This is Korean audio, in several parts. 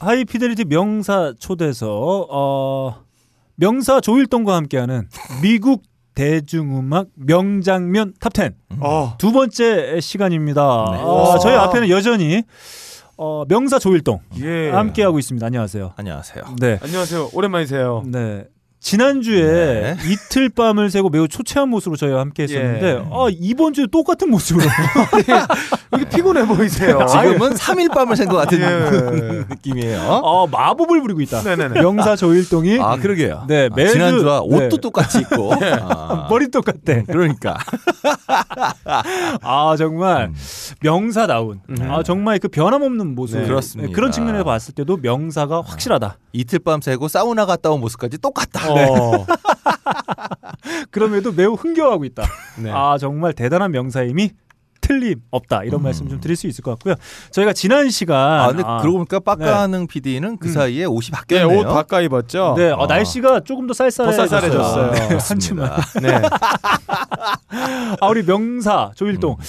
하이피델리티 명사 초대석 어, 명사 조일동과 함께하는 미국 대중음악 명장면 탑10 어. 두 번째 시간입니다. 네. 어, 저희 앞에는 여전히 어, 명사 조일동 예. 함께하고 있습니다. 안녕하세요. 안녕하세요. 네. 안녕하세요. 오랜만이세요. 네. 지난주에 네. 이틀 밤을 새고 매우 초췌한 모습으로 저희와 함께 했었는데 예. 아, 이번 주에 똑같은 모습으로 이게 피곤해 보이세요. 지금은 3일 밤을 샌 것 같은 예. 느낌이에요. 아, 마법을 부리고 있다. 네네네. 명사 조일동이 아 그러게요. 네, 아, 매주- 지난주와 옷도 네. 똑같이 입고 아, 머리 똑같대. 그러니까 아 정말 음. 명사다운. 아 정말 그 변함없는 모습. 네, 그렇습니다. 그런 측면에서 봤을 때도 명사가 확실하다. 이틀 밤 새고 사우나 갔다 온 모습까지 똑같다. 어. 그럼에도 매우 흥겨워하고 있다. 네. 아 정말 대단한 명사임이 틀림 없다 이런 음. 말씀 좀 드릴 수 있을 것 같고요. 저희가 지난 시간 아 근데 아, 그러고 보니까 빡가능 PD는 그 음. 사이에 옷이 네, 바뀌었네요. 옷 바꿔 입었죠. 네, 어, 아. 날씨가 조금 더 쌀쌀해졌어요. 더 쌀쌀해졌어요. 네. 한주만. 네. 아 우리 명사 조일동 음.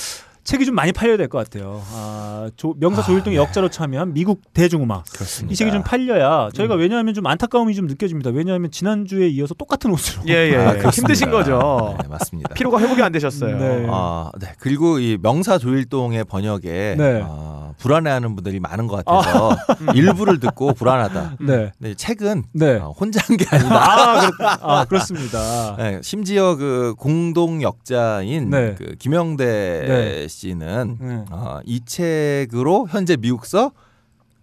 책이 좀 많이 팔려야 될 것 같아요. 아, 조- 명사 아, 조일동의 네. 역자로 참여한 미국 대중음악. 그렇습니다. 이 책이 좀 팔려야 저희가 음. 왜냐하면 좀 안타까움이 좀 느껴집니다. 왜냐하면 지난 주에 이어서 똑같은 옷으로 예, 예. 아. 힘드신 거죠. 네, 맞습니다. 피로가 회복이 안 되셨어요. 네. 아, 네. 그리고 이 명사 조일동의 번역에 네. 어, 불안해하는 분들이 많은 것 같아서 일부를 듣고 불안하다. 네. 네, 책은 네. 어, 혼자 한 게 아니다. 아, 그렇, 아 그렇습니다. 네, 심지어 그 공동 역자인 네. 그 김영대 네. 씨는 네. 어, 이 책으로 현재 미국서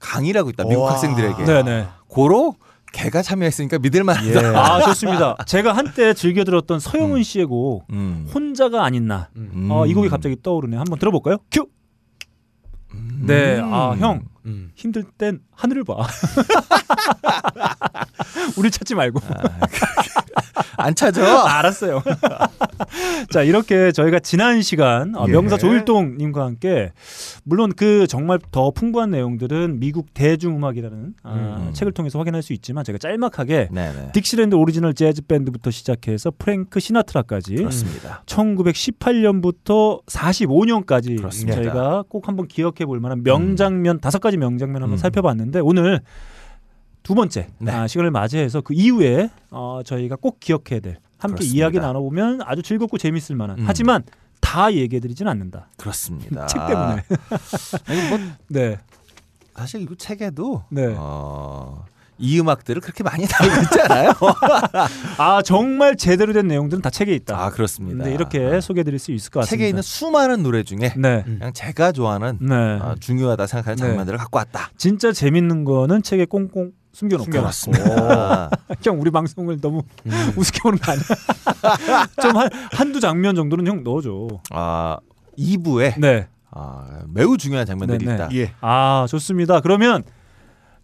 강의를 하고 있다. 미국 우와. 학생들에게. 네네. 고로 걔가 참여했으니까 믿을 만하다. 예. 아 좋습니다. 제가 한때 즐겨 들었던 서영은 음. 씨의 곡 음. 혼자가 아닌 나. 음. 어, 이 곡이 갑자기 떠오르네. 한번 들어볼까요? 큐. 음. 네. 아 형. 음. 힘들 땐 하늘을 봐. 우리 찾지 말고. 안 찾아. 알았어요. 자 이렇게 저희가 지난 시간 어, 예. 명사 조일동 님과 함께 물론 그 정말 더 풍부한 내용들은 미국 대중음악이라는 아, 음. 책을 통해서 확인할 수 있지만 제가 짤막하게 네네. 딕시랜드 오리지널 재즈 밴드부터 시작해서 프랭크 시나트라까지 그렇습니다. 1918년부터 45년까지 그렇습니다. 저희가 꼭 한번 기억해 볼 만한 명장면 다섯 가지 명장면 한번 음. 살펴봤는데 오늘 두 번째 네. 아, 시간을 맞이해서 그 이후에 어, 저희가 꼭 기억해야 될 함께 그렇습니다. 이야기 나눠보면 아주 즐겁고 재밌을 만한 음. 하지만 다 얘기해드리진 않는다 그렇습니다. 책 때문에 아니, 뭐 네 사실 이 책에도 네. 어, 이 음악들을 그렇게 많이 다루고 있지 않아요? 아 정말 제대로 된 내용들은 다 책에 있다 아 그렇습니다. 네, 이렇게 소개해드릴 수 있을 것 같습니다 책에 있는 수많은 노래 중에 네 그냥 제가 좋아하는 네. 어, 중요하다 생각하는 네. 장면들을 갖고 왔다. 진짜 재밌는 거는 책에 꽁꽁 숨겨놓고 그렇습니다. 형 우리 방송을 너무 음. 우습게 보는 거 아니야? 좀 한, 한두 장면 정도는 형 넣어줘. 아 2부에 네. 아, 매우 중요한 장면들이 네, 네. 있다. 예. 아 좋습니다. 그러면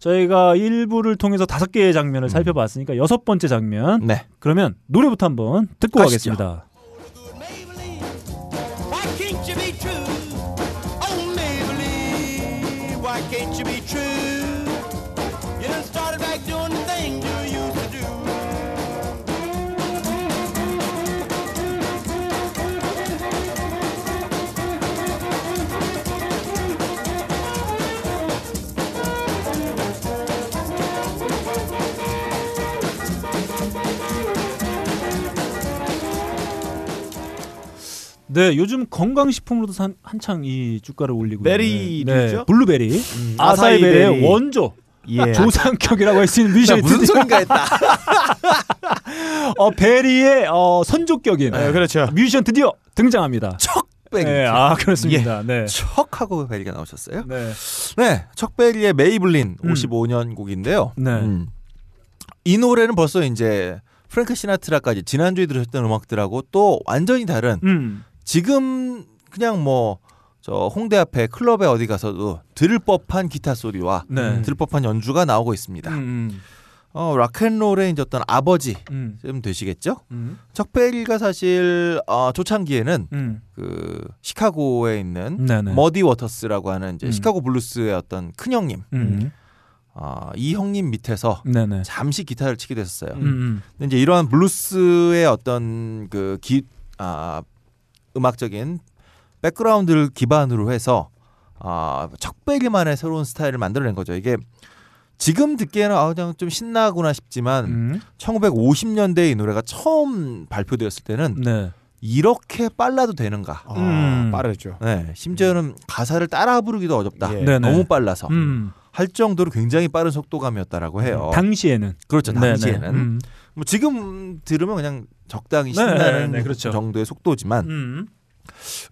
저희가 1부를 통해서 다섯 개의 장면을 음. 살펴봤으니까 여섯 번째 장면. 네. 그러면 노래부터 한번 듣고 가시죠. 가겠습니다. 네, 요즘 건강식품으로도 산, 한창 이 주가를 올리고 베리류죠? 있는 네, 블루베리, 음, 아사이 베리의 아사이베리. 원조 예. 조상격이라고 할 수 있는 뮤지션이 무슨 소린가 했다. 어, 베리의 어, 선조격인 네, 그렇죠. 뮤지션 드디어 등장합니다. 척베리. 네, 아 그렇습니다. 네. 척하고 베리가 나오셨어요? 네. 네, 척베리의 메이블린 음. 55년 곡인데요. 네. 음. 이 노래는 벌써 이제 프랭크 시나트라까지 지난주에 들으셨던 음악들하고 또 완전히 다른 음. 지금 그냥 뭐 저 홍대 앞에 클럽에 어디 가서도 들을 법한 기타 소리와 네. 들을 법한 연주가 나오고 있습니다. 음, 어, 락앤롤의 이제 어떤 아버지 음, 좀 되시겠죠? 음, 척베리가 사실 어, 초창기에는 음. 그 시카고에 있는 네네. 머디 워터스라고 하는 이제 음. 시카고 블루스의 어떤 큰 형님, 음. 어, 이 형님 밑에서 네네. 잠시 기타를 치게 됐었어요. 음, 음. 근데 이제 이러한 블루스의 어떤 그 기, 아, 음악적인 백그라운드를 기반으로 해서 아, 척베리만의 새로운 스타일을 만들어낸 거죠. 이게 지금 듣기에는 아 그냥 좀 신나구나 싶지만 음. 1950년대에 이 노래가 처음 발표되었을 때는 네. 이렇게 빨라도 되는가? 아, 음. 빠르죠. 네, 심지어는 가사를 따라 부르기도 어렵다. 예. 너무 빨라서 음. 할 정도로 굉장히 빠른 속도감이었다라고 해요. 당시에는 그렇죠. 당시에는 음. 뭐 지금 들으면 그냥 적당히 네, 신나는 네, 그렇죠. 정도의 속도지만 음.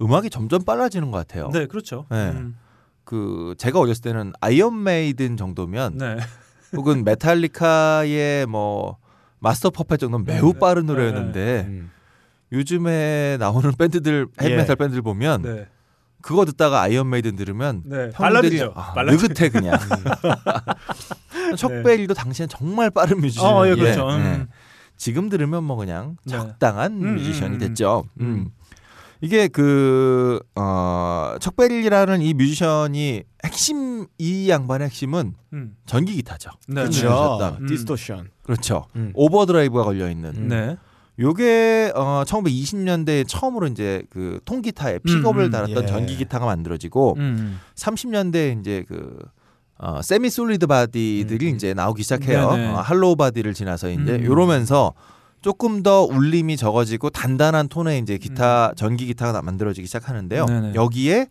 음악이 점점 빨라지는 것 같아요. 네, 그렇죠. 네. 음. 그 제가 어렸을 때는 아이언 메이든 정도면 네. 혹은 메탈리카의 뭐 Master of Puppets 정도는 매우 네, 빠른 네, 노래였는데 음. 요즘에 나오는 밴드들 헤비메탈 예. 밴드들 보면 네. 그거 듣다가 아이언 메이든 들으면 네. 발라드죠. 아, 발라드. 느긋해 그냥. 척베리도 당시엔 정말 빠른 뮤지션. 어, 예, 그렇죠. 음. 네. 지금 들으면 뭐 그냥 네. 적당한 음, 뮤지션이 음, 됐죠. 음. 음. 이게 그 어, 척베리라는 이 뮤지션이 핵심 이 양반의 핵심은 음. 전기 기타죠. 네. 그렇죠. 네. 그렇죠. 음. Distortion. 그렇죠. 음. Overdrive가 걸려 있는. 음. 네. 요게 어 1920년대에 처음으로 이제 그 통기타에 픽업을 음, 달았던 예. 전기 기타가 만들어지고 음. 30년대 이제 그 어, semi solid body들이 음. 이제 나오기 시작해요. 어, hollow body를 지나서 이제 음. 요러면서 조금 더 울림이 적어지고 단단한 톤의 이제 기타 음. 전기 기타가 나- 만들어지기 시작하는데요. 네네. 여기에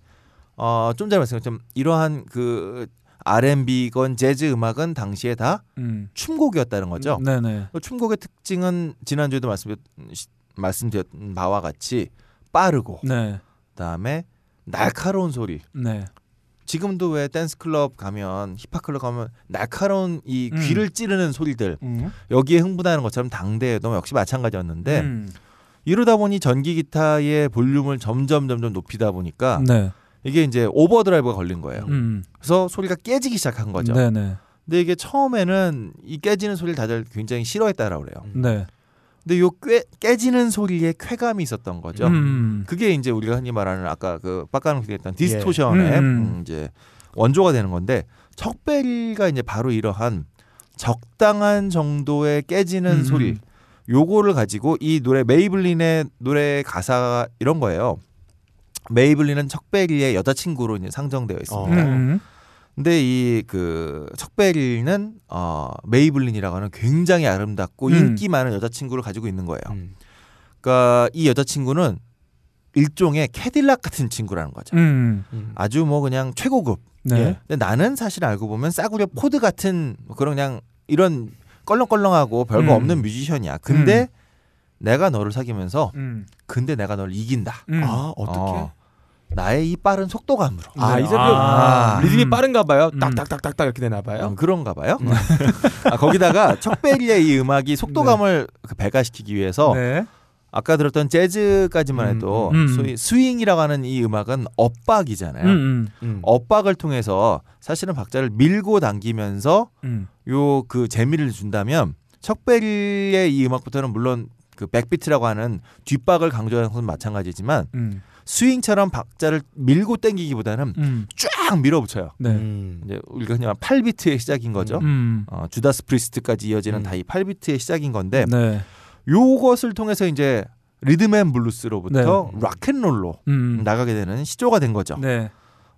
어, 좀 전에 말씀드렸지만 이러한 그 R&B건 재즈 음악은 당시에 다 음. 춤곡이었다는 거죠. 네네. 그 춤곡의 특징은 지난주에도 말씀드렸, 시- 말씀드렸던 바와 같이 빠르고 네. 그다음에 날카로운 소리. 네. 지금도 왜 댄스 클럽 가면 힙합 클럽 가면 날카로운 이 음. 귀를 찌르는 소리들 음. 여기에 흥분하는 것처럼 당대에도 역시 마찬가지였는데 음. 이러다 보니 전기 기타의 볼륨을 점점 점점 높이다 보니까 네. 이게 이제 overdrive가 걸린 거예요. 음. 그래서 소리가 깨지기 시작한 거죠. 네네. 근데 이게 처음에는 이 깨지는 소리를 다들 굉장히 싫어했다라고 그래요. 네. 근데 요 깨, 깨지는 소리에 쾌감이 있었던 거죠. 음. 그게 이제 우리가 흔히 말하는 아까 그 빡가능 얘기했던 distortion의 음, 음. 음, 이제 원조가 되는 건데 척베리가 이제 바로 이러한 적당한 정도의 깨지는 음. 소리 요거를 가지고 이 노래 메이블린의 노래 가사 이런 거예요. 메이블린은 척베리의 여자친구로 이제 상정되어 있습니다. 음. 근데 이 그 척베리는 어 메이블린이라고 하는 굉장히 아름답고 음. 인기 많은 여자친구를 가지고 있는 거예요. 음. 그러니까 이 여자친구는 일종의 캐딜락 같은 친구라는 거죠. 음. 음. 아주 뭐 그냥 최고급. 네. 예. 근데 나는 사실 알고 보면 싸구려 포드 같은 뭐 그런 그냥 이런 껄렁껄렁하고 별거 음. 없는 뮤지션이야. 근데 내가 너를 사귀면서 음. 근데 내가 너를 이긴다. 음. 아 어떻게? 어, 나의 이 빠른 속도감으로. 아 네. 이제 아. 그 리듬이 빠른가 봐요. 음. 딱딱딱딱딱 이렇게 되나 봐요. 음, 그런가 봐요. 아, 거기다가 척베리의 이 음악이 속도감을 그 배가시키기 위해서 네. 아까 들었던 재즈까지만 음, 해도 음. 소위 스윙이라고 하는 이 음악은 엇박이잖아요. 음. 음. 음. 엇박을 통해서 사실은 박자를 밀고 당기면서 음. 요 그 재미를 준다면 척베리의 이 음악부터는 물론 그 backbeat라고 하는 뒷박을 강조하는 것은 마찬가지지만 음. 스윙처럼 박자를 밀고 당기기보다는 음. 쫙 밀어붙여요. 네. 음. 이제 우리가 말하는 8비트의 시작인 거죠. 음. 어, 주다스 프리스트까지 이어지는 음. 다 이 8비트의 시작인 건데 네. 요것을 통해서 이제 리듬앤 블루스로부터 네. 락앤롤로 음. 나가게 되는 시조가 된 거죠. 네.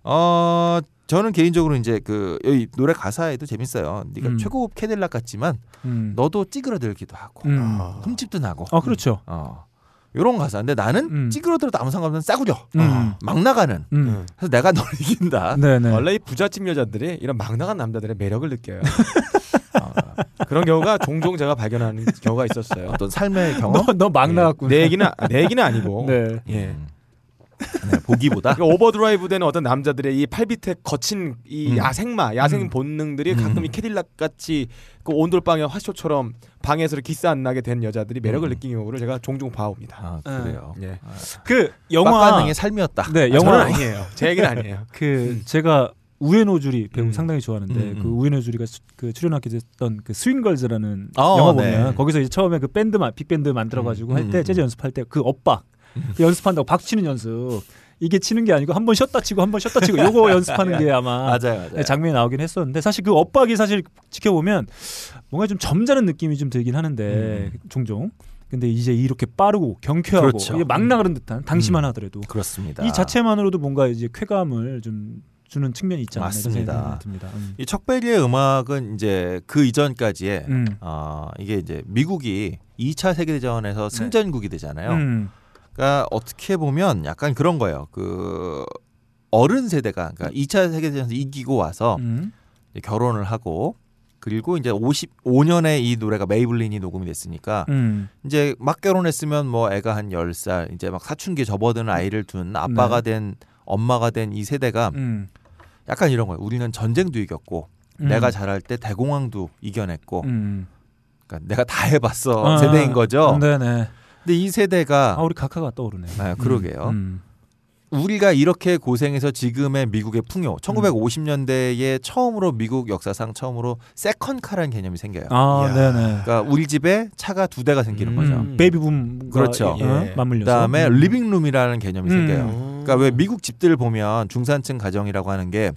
어 저는 개인적으로 이제 그 여기 노래 가사에도 재밌어요. 네가 음. 최고급 캐딜락 같지만 음. 너도 찌그러들기도 하고 음. 아. 흠집도 나고 아, 그렇죠. 어 요런 가사. 근데 나는 음. 찌그러들어도 아무 상관없는 싸구려 음. 막 나가는. 음. 그래서 내가 널 이긴다. 네, 네. 원래 이 부잣집 여자들이 이런 막 나간 남자들의 매력을 느껴요. 어, 그런 경우가 종종 제가 발견하는 경우가 있었어요. 어떤 삶의 경험. 너 막 예. 나갔구나. 내 얘기는 아, 내 얘기는 아니고 네. 예. 음. 네, 보기보다 그러니까 overdrive 되는 어떤 남자들의 이 팔비트의 거친 이 음. 야생마, 야생 음. 본능들이 음. 가끔 이 캐딜락 같이 그 온돌방의 화초처럼 방에서 기스 안 나게 된 여자들이 매력을 음. 느끼는 경우를 제가 종종 봐옵니다. 아 그래요. 예. 그 영화 빡가능의 삶이었다. 네, 아, 영화 아니에요. 제 얘기는 아니에요. 그 제가 우에노주리 배우 음. 상당히 좋아하는데 음, 음. 그 우에노주리가 수- 그 출연하게 됐던 그 스윙걸즈라는 어, 영화 네. 보면 거기서 이제 처음에 그 밴드 만 big band 만들어 가지고 음, 할 때 음, 재즈 음. 연습할 때 그 엇박 그 연습한다고 박수 치는 연습 이게 치는 게 아니고 한 번 쉬었다 치고 한 번 쉬었다 치고 요거 연습하는 게 아마 맞아요, 맞아요. 네, 장면이 나오긴 했었는데 사실 그 엇박이 사실 지켜보면 뭔가 좀 점잖은 느낌이 좀 들긴 하는데 종종 근데 이제 이렇게 빠르고 경쾌하고 그렇죠. 막 나가는 듯한 당시만 음. 하더라도 그렇습니다. 이 자체만으로도 뭔가 이제 쾌감을 좀 주는 측면이 있지 않나 맞습니다. 듭니다. 음. 이 척베리의 음악은 이제 그 이전까지에 음. 어, 이게 이제 미국이 2차 세계대전에서 승전국이 되잖아요. 음. 그러니까 어떻게 보면 약간 그런 거예요. 그 어른 세대가 그러니까 2차 세계대전에서 이기고 와서 음. 결혼을 하고 그리고 이제 55년에 이 노래가 메이블린이 녹음이 됐으니까 음. 이제 막 결혼했으면 뭐 애가 한 10살 이제 막 사춘기에 접어드는 아이를 둔 아빠가 된 엄마가 된 이 세대가 음. 약간 이런 거예요. 우리는 전쟁도 이겼고 음. 내가 자랄 때 대공황도 이겨냈고 음. 그러니까 내가 다 해봤어 아, 세대인 거죠. 네네. 근데 이 세대가 아 우리 가카가 떠오르네. 네, 그러게요. 음. 우리가 이렇게 고생해서 지금의 미국의 풍요 1950년대에 처음으로 미국 역사상 처음으로 second car라는 개념이 생겨요. 아. 네네. 그러니까 우리 집에 차가 두 대가 생기는 음, 거죠. 베이비붐 그렇죠. 어? 예. 맞물려서. 그다음에 음. living room이라는 개념이 음. 생겨요. 어. 그러니까 왜 미국 집들 보면 중산층 가정이라고 하는 게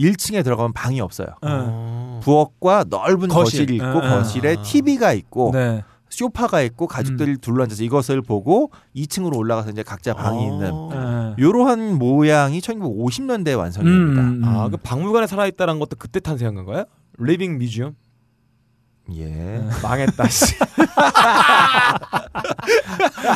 1층에 들어가면 방이 없어요. 어. 어. 부엌과 넓은 거실. 거실이 있고 어, 어. 거실에 TV가 있고 네. 소파가 있고 가족들이 둘러앉아서 이것을 보고 2층으로 올라가서 이제 각자 방이 있는 어. 이러한 모양이 1950년대 완성입니다. 음, 음. 아, 그 박물관이 살아 있다는 것도 그때 탄생한 건가요? living museum? 예. 망했다. 씨.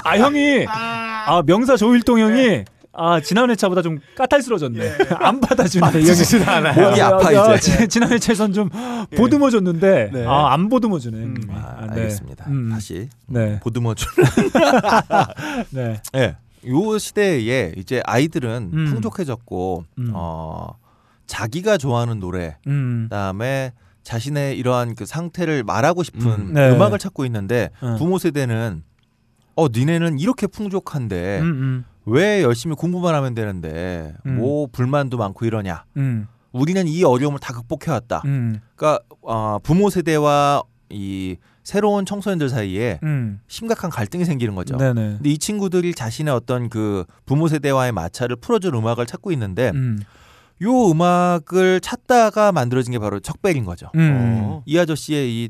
아 형이 아 명사 조일동 형이 아 지난 회차보다 좀 까탈스러졌네. 안 받아주네. 이 형이. 않아요. 목이 아, 아파 아, 이제. 지- 지난 회차에선 좀 보듬어줬는데 네. 아안 보듬어주네. 음. 아, 아, 네. 알겠습니다. 음. 다시 네. 보듬어 주. 네. 예. 요 시대에 이제 아이들은 음. 풍족해졌고 음. 어 자기가 좋아하는 노래 음. 그다음에 자신의 이러한 그 상태를 말하고 싶은 음. 네. 음. 악을 찾고 있는데 어. 부모 세대는 어 니네는 이렇게 풍족한데 음, 음, 왜 열심히 공부만 하면 되는데 음. 뭐 불만도 많고 이러냐 음, 우리는 이 어려움을 다 극복해 왔다 음, 그러니까 어, 부모 세대와 이 새로운 청소년들 사이에 음. 심각한 갈등이 생기는 거죠 네네. 근데 이 친구들이 자신의 어떤 그 부모 세대와의 마찰을 풀어줄 음악을 찾고 있는데 음, 요 음악을 찾다가 만들어진 게 바로 척백인 거죠. 음. 어. 이 아저씨의 이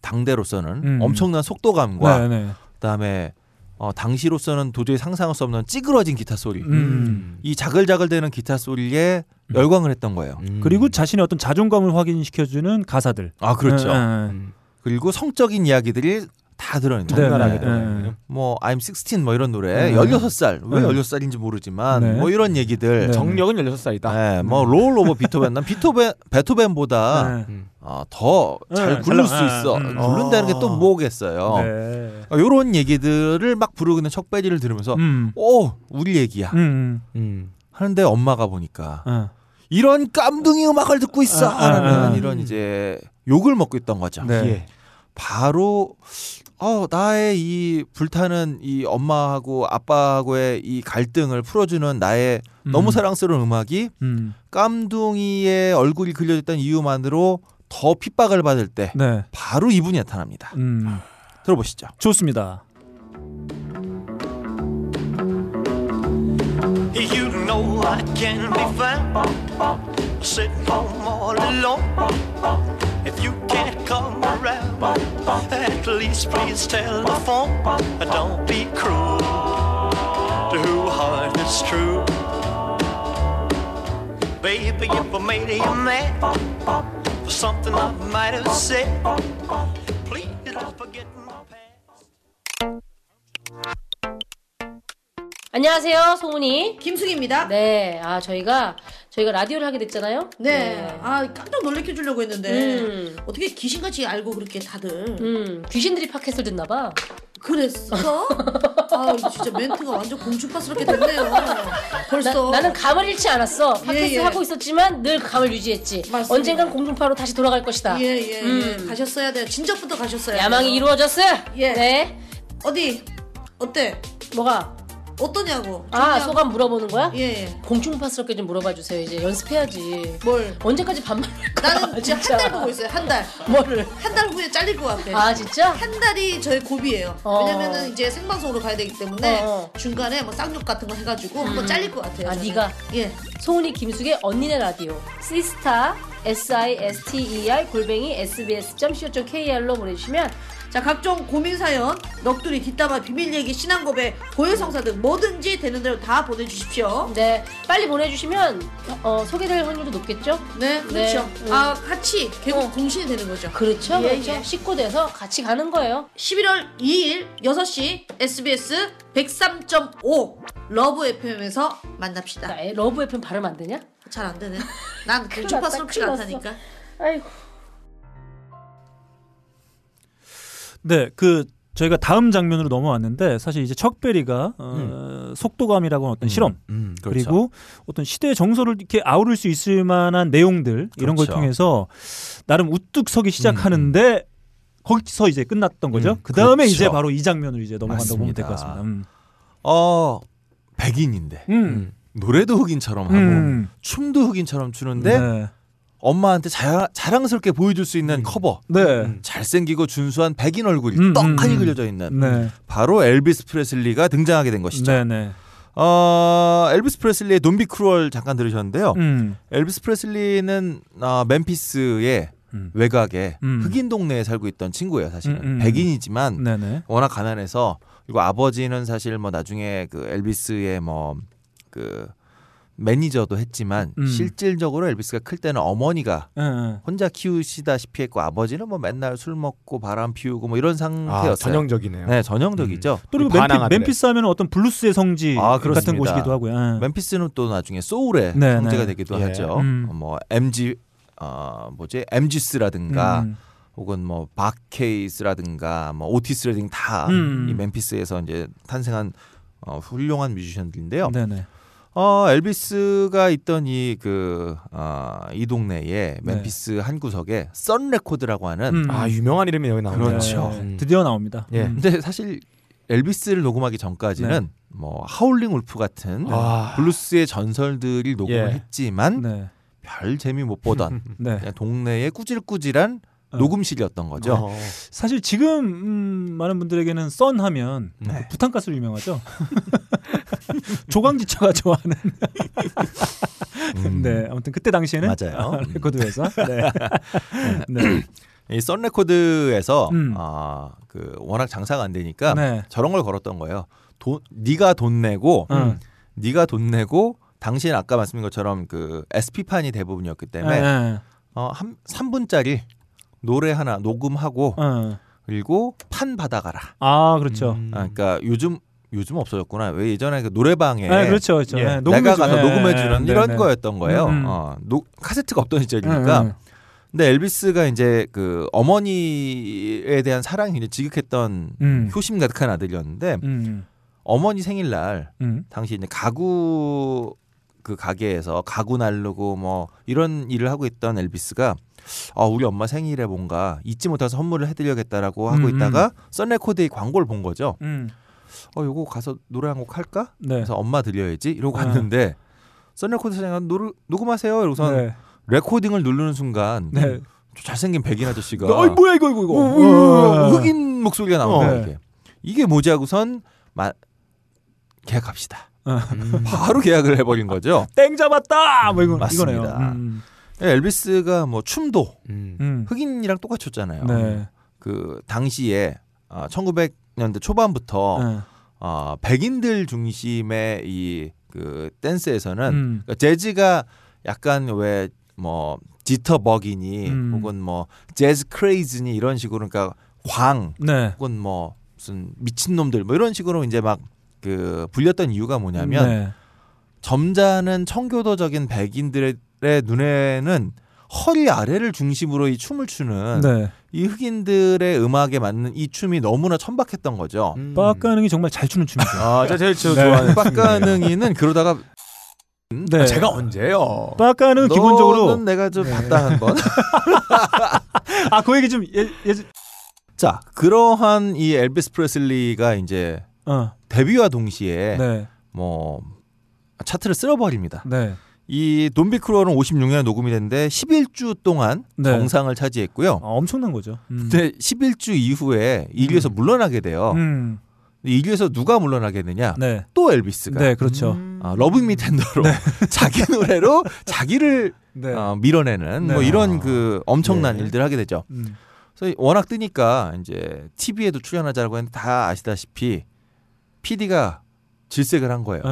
당대로서는 음. 엄청난 속도감과 네네. 그다음에 어, 당시로서는 도저히 상상할 수 없는 찌그러진 기타 소리, 음. 이 자글자글대는 기타 소리에 열광을 했던 거예요. 음. 그리고 자신의 어떤 자존감을 확인시켜주는 가사들. 아 그렇죠. 네, 네. 음. 그리고 성적인 이야기들이 다 들어있는 네, 적나라하게 네, 들어가요. 네. 뭐 I'm 16뭐 이런 노래 네. 16살 왜 네. 16살인지 모르지만 네. 뭐 이런 얘기들 네. 정력은 16살이다. 네, 뭐 롤 오버 비토벤 난 비토벤 베토벤보다 네. 음. 어, 더잘 네, 굴릴 잘수 나- 있어. 음. 굴른다는 게또 어. 뭐겠어요. 네. 이런 얘기들을 막 부르고 있는 척배지를 들으면서 음. 오 우리 얘기야 음. 음. 하는데 엄마가 보니까 어. 이런 깜둥이 음악을 듣고 있어 하는 아. 이런 이제 욕을 먹고 있던 거죠. 네. 예. 바로 어 나의 이 불타는 이 엄마하고 아빠하고의 이 갈등을 풀어주는 나의 음. 너무 사랑스러운 음악이 음. 깜둥이의 얼굴이 그려졌던 이유만으로 더 핍박을 받을 때 네. 바로 이분이 나타납니다. 음. 들어보시죠. 좋습니다. You know I can be found sitting home all alone. If you can't come around, at least please telephone. Don't be cruel to who heart is true. Baby, if I made you mad for something I might have said, please don't forget my past. 안녕하세요, 송은이. 김숙입니다. 네, 아 저희가 저희가 라디오를 하게 됐잖아요. 네. 아 깜짝 놀래켜 주려고 했는데 음, 어떻게 귀신같이 알고 그렇게 다들 음, 귀신들이 팟캐스트를 듣나 봐. 그랬어? 아 진짜 멘트가 완전 공주파스럽게 됐네요. 벌써 나, 는 감을 잃지 않았어. 팟캐스트 예, 예. 하고 있었지만 늘 감을 유지했지. 맞습니다. 언젠간 공중파로 다시 돌아갈 것이다. 예예 예, 음. 예. 가셨어야 돼요. 진작부터 가셨어야 야망이 돼요. 이루어졌어. 예. 네. 어디 어때? 뭐가? 어떠냐고? 아 좋냐고? 소감 물어보는 거야? 예. 공중파스럽게 좀 물어봐 주세요. 이제 연습해야지. 뭘? 언제까지 반말 할 거야? 나는 지금 한 달 보고 있어요. 한 달. 뭐를? 한 달 후에 잘릴 것 같아. 아 진짜? 한 달이 저의 고비예요. 어. 왜냐면은 이제 생방송으로 가야 되기 때문에 어, 어. 중간에 뭐 쌍욕 같은 거 해가지고 한번 잘릴 것 같아요. 아, 저는. 네가? 예. 송은이 김숙의 언니네 라디오 시스타 s i s t e r 골뱅이 sbs.co.kr로 보내주시면 자 각종 고민 사연, 넋두리 뒷담화 비밀 얘기 신앙 고백 고해성사 등 뭐든지 되는 대로 다 보내주십시오. 네, 빨리 보내주시면 어, 소개될 확률도 높겠죠? 네 그렇죠. 음. 아 같이 개국 어. 공신이 되는 거죠. 그렇죠, 예, 그렇죠. 예. 식구 돼서 같이 가는 거예요. 11월 2일 6시 SBS 103.5 러브 FM에서 만납시다. 나 애- 러브 FM 발음 안 되냐? 잘 안 되네. 난 교포스럽지가 않다, 큰일 났다니까. 아이고. 네, 그 저희가 다음 장면으로 넘어왔는데 사실 이제 척베리가 어, 속도감이라고 하는 어떤 실험 음, 그 그렇죠. 리고 어떤 시대의 정서를 이렇게 아우를 수 있을 만한 내용들 이런 걸 그렇죠. 통해서 나름 우뚝 서기 시작하는데 거기서 이제 끝났던 거죠. 음, 그 다음에 그렇죠. 이제 바로 이 장면으로 이제 넘어간다고 보면 될 것. 같습니다. 음. 어 백인인데 음. 음. 노래도 흑인처럼 하고 음. 춤도 흑인처럼 추는데 네. 엄마한테 자, 자랑스럽게 보여줄 수 있는 커버 네. 음. 잘생기고 준수한 백인 얼굴이 음, 떡하니 음, 음. 그려져 있는 네. 바로 엘비스 프레슬리가 등장하게 된 것이죠. 네, 네. 어, 엘비스 프레슬리의 Don't Be Cruel 잠깐 들으셨는데요. 음. 엘비스 프레슬리는 어, 멤피스의 음. 외곽에 음. 흑인 동네에 살고 있던 친구예요. 사실은 음, 음. 백인이지만 네, 네. 워낙 가난해서 그리고 아버지는 사실 뭐 나중에 그 엘비스의 뭐그 매니저도 했지만 음. 실질적으로 엘비스가 클 때는 어머니가 예, 예. 혼자 키우시다시피 했고 아버지는 뭐 맨날 술 먹고 바람 피우고 뭐 이런 아, 상태였어요. 전형적이네요. 네, 전형적이죠. 또 그리고 아들의. 멤피스 하면 어떤 블루스의 성지 아, 같은. 곳이기도 하고요. 예. 멤피스는 또 나중에 소울의 네, 성지가 네. 되기도 예. 하죠. 음. 어, 뭐 MG 어 뭐지 MG's라든가 음. 혹은 뭐 Bar-Kays라든가 뭐 오티스라든가 다 이 음. 멤피스에서 이제 탄생한 어, 훌륭한 뮤지션들인데요. 네, 네. 어 엘비스가 있던 이 그 어, 이 동네에 멤피스 한 구석에 Sun Record라고 하는 음. 아 유명한 이름이 여기 나오네요. 그렇죠. 네, 음. 드디어 나옵니다. 예. 음. 근데 사실 엘비스를 녹음하기 전까지는 뭐 하울링 울프 같은 아. 블루스의 전설들이 녹음을 예. 했지만 네. 별 재미 못 보던 네. 그냥 동네의 꾸질꾸질한 어. 녹음실이었던 거죠. 어. 사실 지금 음, 많은 분들에게는 Sun 하면 네. 그 부탄가스로 유명하죠. 조강지처가 좋아하는. 음. 네. 아무튼 그때 당시에는 맞아요. 아, 레코드 회사. 네. 네. 이 Sun Record에서 음. 아, 그 워낙 장사가 안 되니까 네. 저런 걸 걸었던 거예요. 돈 네가 돈 내고 음. 네가 돈 내고 당신 아까 말씀드린 것처럼 그 SP판이 대부분이었기 때문에 네. 어, 한 3분짜리 노래 하나 녹음하고 어. 그리고 판 받아가라. 아, 그렇죠. 음. 아, 그러니까 요즘 요즘 없어졌구나. 왜 예전에 그 노래방에 네, 그렇죠. 그렇죠. 예. 네, 내가 녹음해주- 가서 네, 녹음해 주는 네, 이런 네. 거였던 거예요. 음, 음. 어, 노, 카세트가 없던 시절이니까. 음, 음. 근데 엘비스가 이제 그 어머니에 대한 사랑이 굉장히 지극했던 음. 효심 가득한 아들이었는데 음. 어머니 생일날 음. 당시 이제 가구 그 가게에서 가구 날르고 뭐 이런 일을 하고 있던 엘비스가 아 우리 엄마 생일에 뭔가 잊지 못해서 선물을 해드려야겠다라고 하고 음, 있다가 Sun Record의 광고를 본 거죠. 음. 어 요거 가서 노래 한 곡 할까? 네. 그래서 엄마 들려야지 이러고 아. 갔는데 Sun Record 사장이 노 녹음하세요. 이러고선 네. 레코딩을 누르는 순간 네. 저 잘생긴 백인 아저씨가 어이 뭐야 이거 이거 이거. 우- 우- 우와. 흑인 목소리가 나오는 어. 거예요. 이게. 이게 뭐지 하고선 마, 계약합시다. 음. 바로 계약을 해버린 거죠. 땡 잡았다. 뭐 이거 맞습니다. 이거네요. 음. 엘비스가 뭐 춤도 음. 음. 흑인이랑 똑같이 췄잖아요. 네. 그 당시에 어, 1900년대 초반부터 네. 어, 백인들 중심의 이 그 댄스에서는 음. 그러니까 재즈가 약간 왜뭐 지터 버기니 음. 혹은 뭐 재즈 크레이즈니 이런 식으로 그러니까 광 네. 혹은 뭐 무슨 미친 놈들 뭐 이런 식으로 이제 막 그 불렸던 이유가 뭐냐면 네. 점잖은 청교도적인 백인들의 눈에는 허리 아래를 중심으로 이 춤을 추는 네. 이 흑인들의 음악에 맞는 이 춤이 너무나 천박했던 거죠. 음. 빠까능이 정말 잘 추는 춤이죠. 아, 저 제일 저 네. 좋아하는 빡가능이는 그러다가 네. 아, 제가 언제요? 빠까능은 기본적으로 너는 내가 좀 네. 봤다 한번. 아 그 얘기 좀 예, 예, 자 그러한 이 엘비스 프레슬리가 이제 어. 데뷔와 동시에 네. 뭐 차트를 쓸어버립니다. 네. 이 Don't Be Cruel은 56년에 녹음이 됐는데 11주 동안 네. 정상을 차지했고요. 아, 엄청난 거죠. 음. 근데 11주 이후에 1위에서 물러나게 돼요. 음. 1위에서 누가 물러나게 되냐? 네. 또 엘비스가 네, 그렇죠. 음. 아, Love Me Tender로 자기 노래로 자기를 네. 어, 밀어내는 네. 뭐 이런 그 엄청난 네. 일들을 하게 되죠. 음. 그래서 워낙 뜨니까 이제 TV에도 출연하자고 했는데 다 아시다시피 PD가 질색을 한 거예요.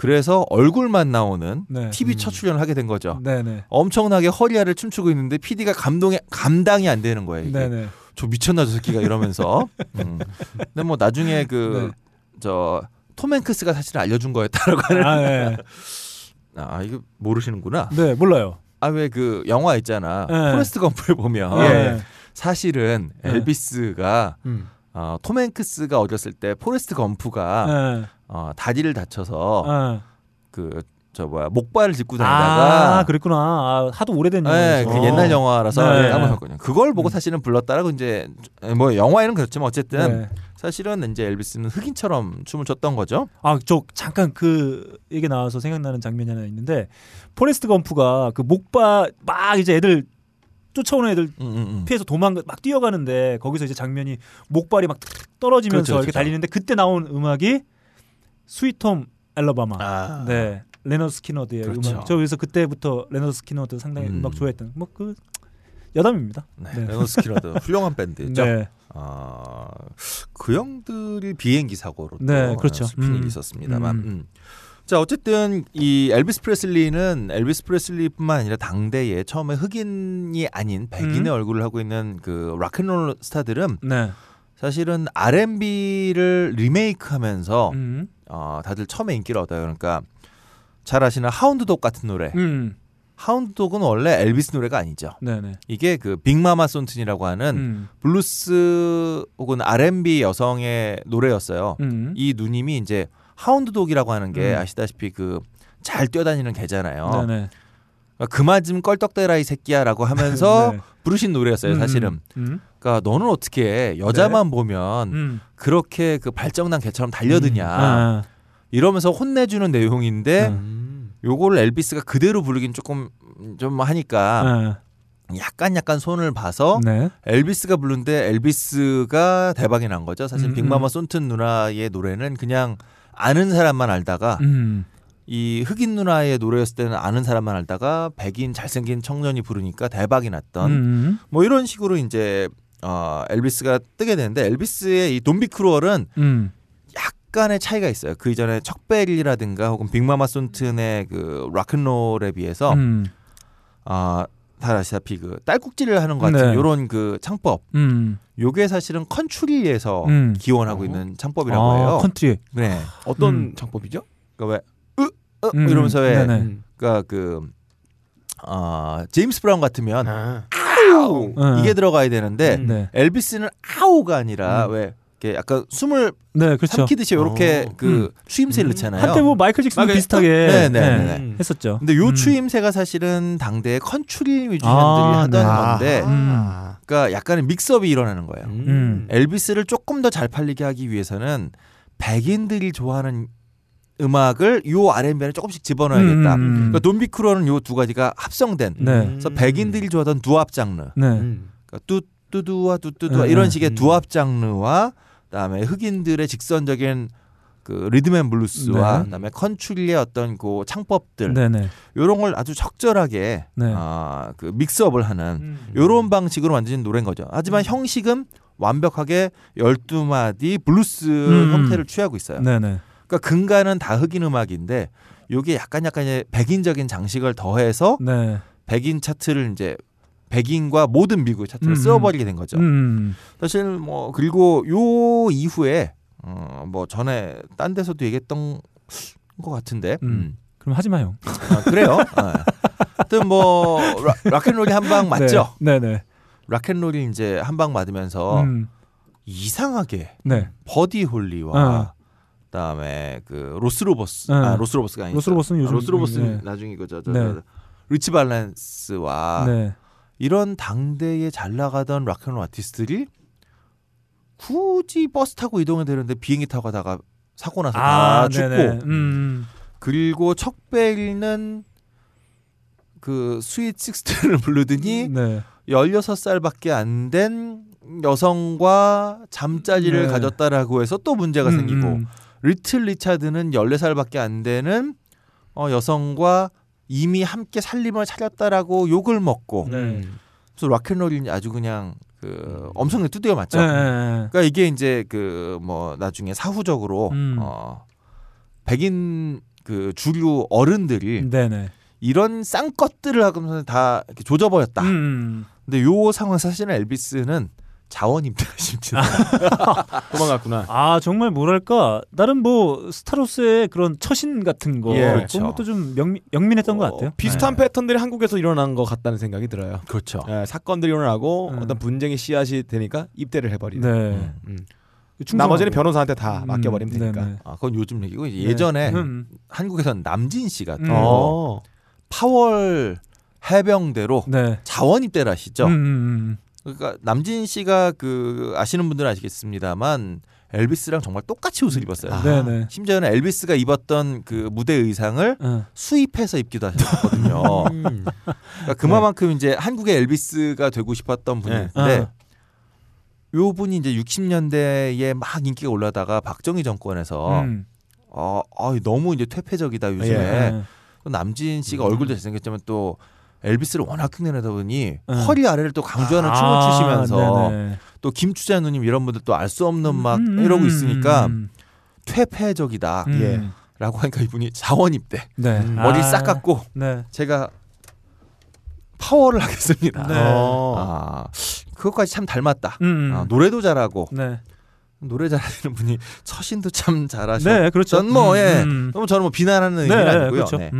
어. 그래서 얼굴만 나오는 네. TV 첫 출연을 하게 된 거죠. 네네. 엄청나게 허리 아래를 춤추고 있는데 PD가 감동이 감당이 안 되는 거예요. 이게. 네네. 저 미쳤나 저 새끼가 이러면서. 음. 근데 뭐 나중에 그 저 톰 행크스가 사실 알려준 거였다라고 하는. 아, 네. 아 이거 모르시는구나. 네, 몰라요. 아 왜 그 영화 있잖아. 네. 포레스트 검프에 보면 예. 사실은 네. 엘비스가 음. 어, 톰 행크스가 어렸을 때 포레스트 검프가 네. 어, 다리를 다쳐서 아, 그저 뭐야 목발을 짚고 다니다가 아, 그랬구나. 아, 하도 오래된 네. 그 옛날 영화라서 네. 까먹었거든요. 그걸 보고 사실은 불렀다라고 이제 뭐 영화에는 그렇지만 어쨌든 네. 사실은 이제 엘비스는 흑인처럼 춤을 췄던 거죠. 아, 저 잠깐 그 얘기 나와서 생각나는 장면이 하나 있는데 포레스트 검프가 그 목바 막 이제 애들 쫓아오는 애들 음, 음, 음. 피해서 도망 막 뛰어가는데 거기서 이제 장면이 목발이 막 떨어지면서 그렇죠, 이렇게 그렇죠. 달리는데 그때 나온 음악이 Sweet Home Alabama. 아. 네. Lynyrd Skynyrd의 그렇죠. 음악. 저 그래서 그때부터 Lynyrd Skynyrd 상당히 음. 음. 악 좋아했던 뭐 그 여담입니다. 네, 네. Lynyrd Skynyrd 훌륭한 밴드죠. 네. 아, 그 형들이 비행기 사고로 또 네, 그렇죠. 슬픈 음. 일이 있었습니다만. 음. 음. 자 어쨌든 이 엘비스 프레슬리는 엘비스 프레슬리뿐만 아니라 당대에 처음에 흑인이 아닌 백인의 음. 얼굴을 하고 있는 그 rock and roll 스타들은 네. 사실은 R&B를 리메이크하면서 음. 어, 다들 처음에 인기를 얻어요. 그러니까 잘 아시는 Hound Dog 같은 노래. 음. Hound Dog은 원래 엘비스 노래가 아니죠. 네, 네. 이게 그 빅마마 손튼이라고 하는 음. 블루스 혹은 R&B 여성의 노래였어요. 음. 이 누님이 이제 하운드독이라고 하는 게 음. 아시다시피 그 잘 뛰어다니는 개잖아요. 네, 네. 그러니까 그만 좀 껄떡대라 이 새끼야라고 하면서 네. 부르신 노래였어요, 사실은. 음. 그러니까 너는 어떻게 여자만 보면 음. 그렇게 그 발정난 개처럼 달려드냐 아. 이러면서 혼내주는 내용인데 음. 요거를 엘비스가 그대로 부르긴 조금 좀 하니까 아. 약간 약간 손을 봐서 네. 엘비스가 부르는데 엘비스가 대박이 난 거죠. 사실 음, 빅마마 음. 손튼 누나의 노래는 그냥 아는 사람만 알다가 음. 이 흑인 누나의 노래였을 때는 아는 사람만 알다가 백인 잘생긴 청년이 부르니까 대박이 났던 음. 뭐 이런 식으로 이제 어 엘비스가 뜨게 되는데 엘비스의 이 Don't Be Cruel은 음. 약간의 차이가 있어요. 그 이전에 척 베리라든가 혹은 빅마마 손튼의 그 rock and roll에 비해서 음. 아, 다 아시다시피 그 딸꾹질을 하는 것 같은 네. 요런 그 창법. 음. 요게 사실은 country에서 음. 기원하고 어. 있는 창법이라고 아, 해요. country. 네. 어떤 음. 창법이죠? 그러니까 왜 으, 으 음. 이러면서 왜 네네. 음. 그러니까 그 아, 제임스 브라운 같으면 아. 아우 네. 이게 들어가야 되는데 음. 네. 엘비스는 아우가 아니라 음. 왜 이렇게 약간 숨을 네, 그렇죠. 삼키듯이 이렇게 어. 그 추임새를 음. 넣잖아요. 한때 뭐 마이클 잭슨도 마이클- 비슷하게 네, 네, 네, 네, 네. 했었죠. 근데 요 음. 추임새가 사실은 당대의 컨츄리 뮤지션들이 아, 하던 네. 건데 아. 그러니까 약간의 믹스업이 일어나는 거예요. 음. 엘비스를 조금 더 잘 팔리게 하기 위해서는 백인들이 좋아하는 음악을 요 R&B에 조금씩 집어넣어야겠다. 음, 음, 음. 그러니까 Don't Be Cruel은 요 두 가지가 합성된. 네. 그래서 백인들이 좋아하던 doo-wop 장르. 네. 음. 그러니까 뚜뚜두와 뚜뚜두와 네, 이런 네. 식의 음. doo-wop 장르와 그다음에 흑인들의 직선적인 그 rhythm and blues와 네. 그다음에 country의 어떤 그 창법들 네, 네. 요런 걸 아주 적절하게 네. 아, 그 mix up을 하는 음. 요런 방식으로 만드는 노래인 거죠. 하지만 형식은 완벽하게 12마디 블루스 음. 형태를 취하고 있어요. 네, 네. 그러니까 근간은 다 흑인 음악인데 요게 약간 약간 이제 백인적인 장식을 더해서 네. 백인 차트를 이제 백인과 모든 미국 차트를 음. 쓰어버리게 된 거죠. 음. 사실 뭐 그리고 요 이후에 어뭐 전에 딴 데서도 얘기했던 것 같은데 음. 음. 그럼 하지 마요. 아, 그래요. 어. 하여튼 뭐 락- 락앤롤이 한 방 맞죠? 네, 네. 락앤롤이 이제 한 방 맞으면서 음. 이상하게 네. 버디 홀리와 어. 그다음에 그 로스 로보스 네. 아 로스 로보스가 아니죠. 로스 로보스는 요즘- 로스 로보스는 네. 나중이고 저, 저, 네. 저 리치 발렌스와 네. 이런 당대에 잘 나가던 락앤롤 아티스트들이 굳이 버스 타고 이동해야 되는데 비행기 타고 가다가 사고 나서 다 죽고 아, 네네. 음. 그리고 척 베리는 그 Sweet Sixteen을 부르더니 네. 16살밖에 안 된 여성과 잠자리를 네. 가졌다라고 해서 또 문제가 음, 생기고 음. 리틀 리차드는 14살밖에 안 되는 어, 여성과 이미 함께 살림을 차렸다라고 욕을 먹고 네. 그래서 락앤롤이 아주 그냥 그 엄청나게 두드려 맞죠. 예, 예, 예. 그러니까 이게 이제 그 뭐 나중에 사후적으로 음. 어 백인 그 주류 어른들이 네네. 이런 쌍것들을 하면서 다 이렇게 조져버렸다. 음. 근데 요 상황 사실은 엘비스는 자원 임대가 심지어 도망갔구나. 아 정말 뭐랄까 나름 뭐 스타로스의 그런 처신 같은 거 예, 그런 그렇죠. 것도 좀 명미, 영민했던 것 같아요. 어, 비슷한 패턴들이 한국에서 일어난 것 같다는 생각이 들어요. 그렇죠. 예, 사건들이 일어나고 음. 어떤 분쟁의 씨앗이 되니까 입대를 해버리는. 네. 음. 음. 나머지는 변호사한테 다 음, 맡겨버리면 되니까. 네네. 아, 그건 요즘 얘기고 이제 예전에 음. 한국에서는 남진 씨가 또 음. 어. 파월 해병대로 네. 자원 입대를 하시죠. 음, 음, 그러니까 남진 씨가 그 아시는 분들은 아시겠습니다만 엘비스랑 정말 똑같이 옷을 입었어요. 음. 아. 심지어는 엘비스가 입었던 그 무대 의상을 어. 수입해서 입기도 하셨거든요. 음. 그러니까 그만큼 이제 한국의 엘비스가 되고 싶었던 분인데 네. 요 분이 이제 60년대에 막 인기가 올라다가 박정희 정권에서 음. 어, 어 너무 이제 퇴폐적이다 요즘에 예. 또 남진 씨가 음. 얼굴도 잘생겼지만 또 엘비스를 워낙 흉내내다 보니 음. 허리 아래를 또 강조하는 춤을 아, 추시면서 네네. 또 김추자 누님 이런 분들 또 알 수 없는 막 음, 이러고 음, 있으니까 음, 퇴폐적이다라고 음. 예. 하니까 이분이 자원 입대 네. 음. 머리 아, 싹 깎고 네. 제가 파워를 하겠습니다. 네. 어. 아 그것까지 참 닮았다. 음. 아, 노래도 잘하고 네. 노래 잘하시는 분이 처신도 참 잘하셔. 네, 그렇죠. 전 뭐, 예. 음. 너무 저는 뭐 비난하는 네, 의미는 아니고요. 그렇죠. 네.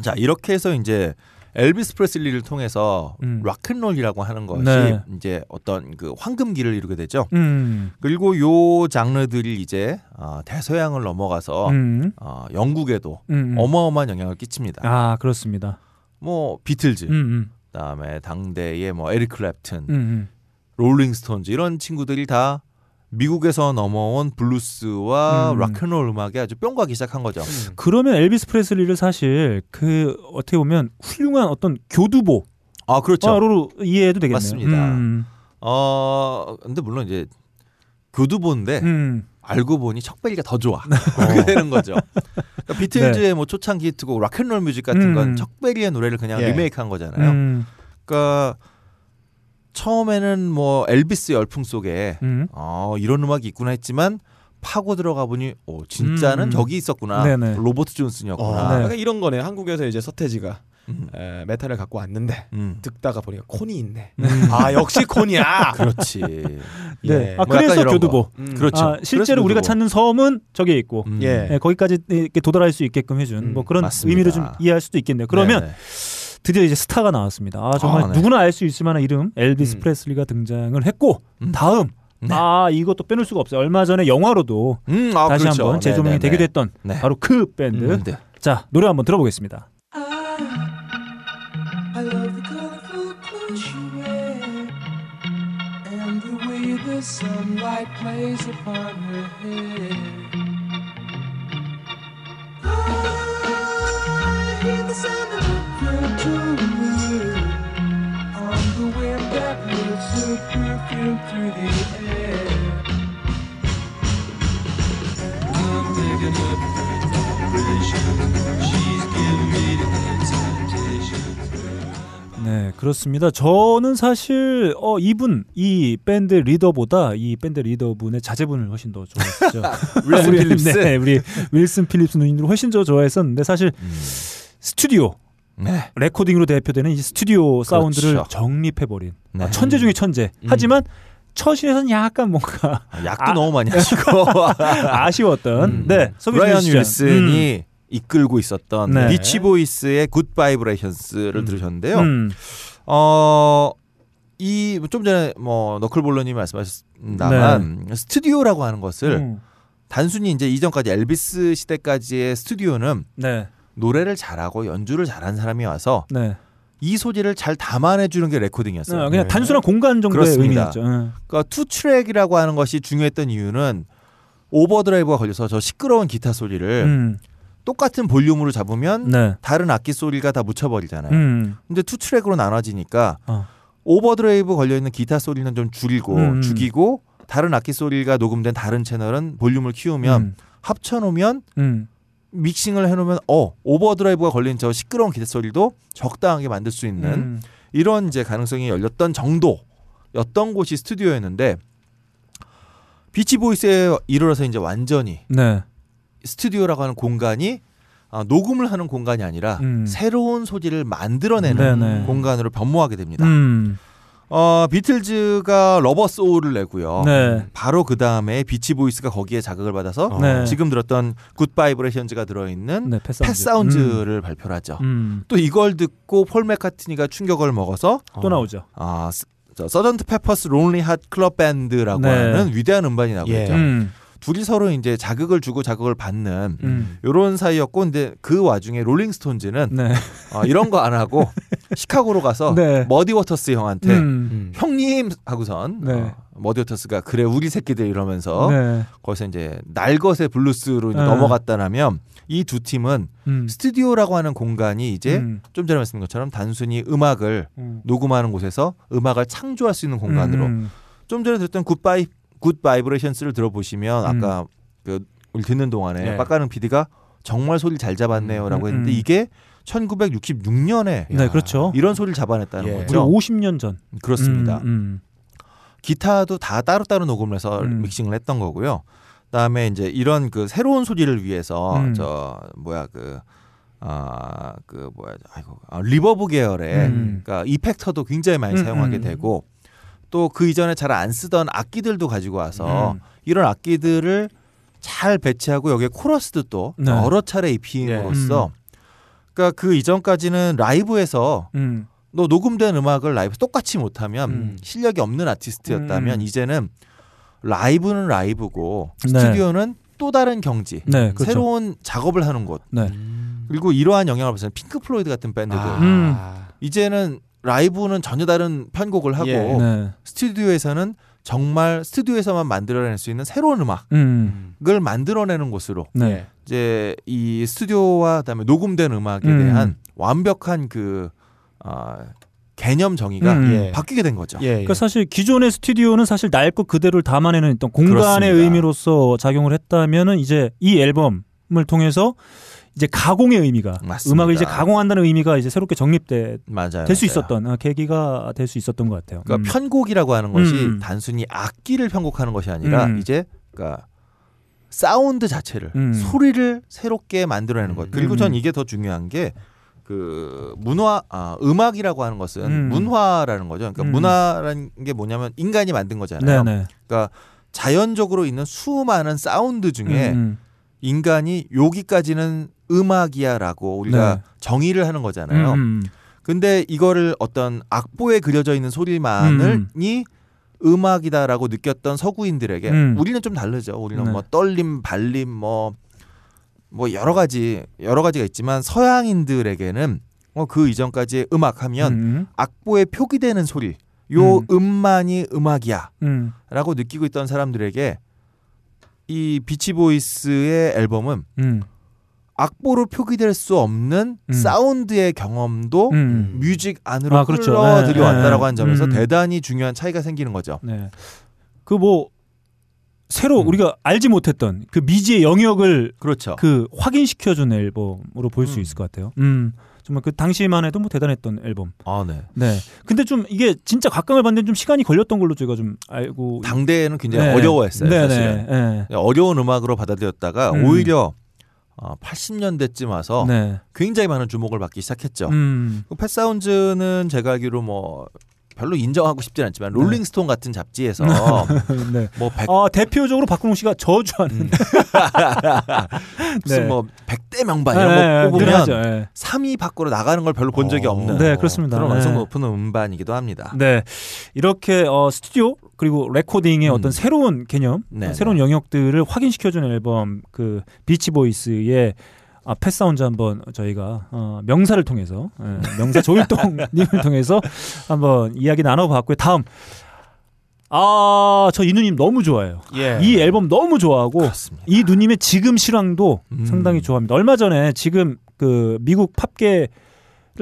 음. 자 이렇게 해서 이제 엘비스 프레슬리를 통해서 음. 락앤롤이라고 하는 것이 네. 이제 어떤 그 황금기를 이루게 되죠. 음. 그리고 요 장르들이 이제 어, 대서양을 넘어가서 음. 어, 영국에도 음. 어마어마한 영향을 끼칩니다. 아, 그렇습니다. 뭐 비틀즈, 음. 음. 그다음에 당대의 뭐 에릭 클랩튼, 음. 음. 롤링스톤즈 이런 친구들이 다 미국에서 넘어온 블루스와 음. 락앤롤 음악에 아주 뿅가기 시작한 거죠. 그러면 엘비스 프레슬리를 사실 그 어떻게 보면 훌륭한 어떤 교두보 아 그렇죠. 로 이해해도 되겠네요. 맞습니다. 음. 어 근데 물론 이제 교두보인데 음. 알고 보니 척 베리가 더 좋아. 그렇게 되는 거죠. 그러니까 비틀즈의 네. 뭐 초창기 히트곡 Rock and Roll Music 같은 건 음. 척 베리의 노래를 그냥 예. 리메이크한 거잖아요. 음. 그러니까 처음에는 뭐 엘비스 열풍 속에 음. 어, 이런 음악이 있구나 했지만 파고 들어가 보니 오 진짜는 음. 저기 있었구나. 네네. 로버트 어, 존슨이었구나. 네. 그러니까 이런 거네. 한국에서 이제 서태지가 음. 에, 메탈을 갖고 왔는데 음. 듣다가 보니까 콘이 있네. 음. 아 역시 콘이야. 그렇지. 네. 예. 아뭐 그래서 교두보. 거. 음. 그렇죠. 아, 실제로 그래서 우리가 교두보. 찾는 섬은 저기에 있고 음. 예. 네, 거기까지 이렇게 도달할 수 있게끔 해준 음, 뭐 그런 맞습니다. 의미로 좀 이해할 수도 있겠네요. 그러면 네네. 드디어 이제 스타가 나왔습니다. 아 정말 아, 네. 누구나 알 수 있을 만한 이름 엘비스 음. 프레슬리가 등장을 했고 음. 다음 네. 아 이것도 빼놓을 수가 없어요. 얼마 전에 영화로도 음, 아, 다시 그렇죠. 한번 재조명이 네네네. 되기도 했던 네. 바로 그 밴드. 음, 네. 자 노래 한번 들어보겠습니다. I 네 그렇습니다. 저는 사실 어 이분 이 밴드 리더보다 이 밴드 리더분의 자제분을 훨씬 더 좋아했죠. 윌슨 필립스. 네, 우리 윌슨 필립스 누님을 훨씬 더 좋아했었는데 사실 음. 스튜디오 네. 레코딩으로 대표되는 이 스튜디오 사운드를 그렇죠. 정립해버린 네. 아, 천재 중에 천재. 음. 하지만 처신에서는 약간 뭔가 아, 약도 아. 너무 많이 하시고 아쉬웠던 음. 네 브라이언 윌슨이 이끌고 있었던 네. 비치 보이스의 Good Vibrations를 음. 들으셨는데요. 음. 어, 이 좀 전에 뭐 너클볼러님이 말씀하셨습니다만 스튜디오라고 하는 것을 음. 단순히 이제 이전까지 엘비스 시대까지의 스튜디오는 네, 노래를 잘하고 연주를 잘하는 사람이 와서 네. 이 소리를 잘 담아내 주는 게 레코딩이었어요. 어, 그냥 네. 단순한 공간 정도의 그렇습니다. 의미였죠. 응. 그러니까 two track이라고 하는 것이 중요했던 이유는 오버드라이브가 걸려서 저 시끄러운 기타 소리를 음. 똑같은 볼륨으로 잡으면 네. 다른 악기 소리가 다 묻혀버리잖아요. 음. 근데 two track으로 나눠지니까 어. 오버드라이브 걸려 있는 기타 소리는 좀 줄이고 음. 죽이고 다른 악기 소리가 녹음된 다른 채널은 볼륨을 키우면 음. 합쳐놓으면 음. 믹싱을 해놓으면 어 오버드라이브가 걸린 저 시끄러운 기타 소리도 적당하게 만들 수 있는 음. 이런 이제 가능성이 열렸던 정도였던 곳이 스튜디오였는데 비치 보이스에 이르러서 이제 완전히 네. 스튜디오라고 하는 공간이 아, 녹음을 하는 공간이 아니라 음. 새로운 소리를 만들어내는 네네. 공간으로 변모하게 됩니다. 음. 어, 비틀즈가 Rubber Soul을 내고요. 네. 바로 그 다음에 비치 보이스가 거기에 자극을 받아서 네. 지금 들었던 Good Vibrations가 들어있는 네, Pet Sound. Pet Sounds를 발표를 하죠. 음. 또 이걸 듣고 폴 맥카트니가 충격을 먹어서 또 나오죠. 아, 스- 저 Sergeant Pepper's Lonely Hearts Club Band라고 네. 하는 위대한 음반이 나오고 예. 있죠. 음. 둘이 서로 이제 자극을 주고 자극을 받는 음. 요런 사이였고 근데 그 와중에 롤링스톤즈는 네. 어, 이런 거 안 하고 시카고로 가서 네. 머디 워터스 형한테 음. 음. 형님 하고선 네. 어, 머디 워터스가 그래 우리 새끼들 이러면서 네. 거기서 이제 날것의 블루스로 이제 네. 넘어갔다라면 이 두 팀은 음. 스튜디오라고 하는 공간이 이제 음. 좀 전에 말씀드린 것처럼 단순히 음악을 음. 녹음하는 곳에서 음악을 창조할 수 있는 공간으로 음. 좀 전에 들었던 Good Vi- Good Vibrations를 들어보시면 음. 아까 그 우리 듣는 동안에 네. 빡가능 PD가 정말 소리를 잘 잡았네요라고 음, 했는데 음. 이게 1966년에 네, 그렇죠. 이런 소리를 잡아냈다는 예. 거죠. 50년 전. 그렇습니다. 음, 음. 기타도 다 따로따로 녹음을 해서 음. 믹싱을 했던 거고요. 그다음에 이제 이런 그 새로운 소리를 위해서 음. 저 뭐야 그 아, 그 뭐야, 아이고, 아, reverb 계열의 음. 그러니까 effector도 굉장히 많이 음, 사용하게 음. 되고 또 그 이전에 잘 안 쓰던 악기들도 가지고 와서 음. 이런 악기들을 잘 배치하고 여기에 코러스도 또 네. 여러 차례 입힘으로써 그러니까 그 이전까지는 라이브에서 음. 너 녹음된 음악을 라이브 똑같이 못하면 음. 실력이 없는 아티스트였다면 음. 이제는 라이브는 라이브고 네. 스튜디오는 또 다른 경지 네, 그렇죠. 새로운 작업을 하는 곳 네. 음. 그리고 이러한 영향을 받는 핑크 플로이드 같은 밴드들 아. 음. 이제는 라이브는 전혀 다른 편곡을 하고 예. 네. 스튜디오에서는 정말 스튜디오에서만 만들어낼 수 있는 새로운 음악을 음. 만들어내는 곳으로 네. 예. 이제 이 스튜디오와 그다음에 녹음된 음악에 음. 대한 완벽한 그 아, 개념 정의가 음. 예. 바뀌게 된 거죠. 예. 예. 그러니까 사실 기존의 스튜디오는 사실 날 것 그대로를 담아내는 어떤 공간의 그렇습니다. 의미로서 작용을 했다면은 이제 이 앨범을 통해서 이제 가공의 의미가 맞습니다. 음악을 이제 가공한다는 의미가 이제 새롭게 정립돼. 될 수. 있었던 어, 계기가 될 수 있었던 것 같아요. 그러니까 음. 편곡이라고 하는 것이 음. 단순히 악기를 편곡하는 것이 아니라 음. 이제 그러니까 사운드 자체를 음. 소리를 새롭게 만들어내는 것. 그리고 음. 전 이게 더 중요한 게 그 문화 아, 음악이라고 하는 것은 음. 문화라는 거죠. 그러니까 음. 문화라는 게 뭐냐면 인간이 만든 거잖아요. 네네. 그러니까 자연적으로 있는 수많은 사운드 중에 음, 인간이 여기까지는 음악이야라고 우리가 네. 정의를 하는 음. 거잖아요. 음, 근데 이거를 어떤 악보에 그려져 있는 소리만을 이 음 악이다라고 느꼈던 서구인들에게 음. 우리는 좀 다르죠. 우리는 네. 뭐 떨림, 발림, 뭐, 뭐 여러 가지 여러 가지가 있지만 서양인들에게는 어, 그 이전까지의 음악하면 음, 악보에 표기되는 소리, 요 음. 음만이 음악이야라고 음, 느끼고 있던 사람들에게 이 비치 보이스의 앨범은 음, 악보로 표기될 수 없는 음. 사운드의 경험도 음. 뮤직 안으로 아, 그렇죠. 끌어 네, 들여왔다라고 네. 하는 점에서 음. 대단히 중요한 차이가 생기는 거죠. 네. 그뭐 새로 음. 우리가 알지 못했던 그 미지의 영역을 그렇죠. 그 확인시켜준 앨범으로 볼수 음. 있을 것 같아요. 음. 정말 그 당시만 해도 뭐 대단했던 앨범. 아, 네. 네. 근데 좀 이게 진짜 각광을 받는 좀 시간이 걸렸던 걸로 저희가 좀 알고. 당대에는 굉장히 네. 어려워했어요. 네, 사실은. 네. 네. 어려운 음악으로 받아들였다가 음. 오히려 어, 80년대쯤 와서 네. 굉장히 많은 주목을 받기 시작했죠. 음. 그 펫사운즈는 제가 알기로 뭐 별로 인정하고 싶진 않지만 네. 롤링스톤 같은 잡지에서 네. 뭐 백, 아, 대표적으로 박근홍 씨가 저주하는 음. 네. 무슨 뭐 100대 명반 이런 네, 거 뽑으면 늘어나죠. 네. 3위 밖으로 나가는 걸 별로 본 적이 어. 없는 네, 그렇습니다. 그런 네. 완성 높은 음반이기도 합니다. 네. 이렇게 어, 스튜디오 그리고 레코딩의 음. 어떤 새로운 개념, 네, 어, 새로운 영역들을 확인시켜주는 앨범 그 비치 보이스의 아, Pet Sounds 한번 저희가 어, 명사를 통해서 예, 명사 조일동님을 통해서 한번 이야기 나눠봤고요. 다음 아저 이 누님 너무 좋아해요. 예. 이 앨범 너무 좋아하고 그렇습니다. 이 누님의 지금 실황도 음. 상당히 좋아합니다. 얼마 전에 지금 그 미국 팝계를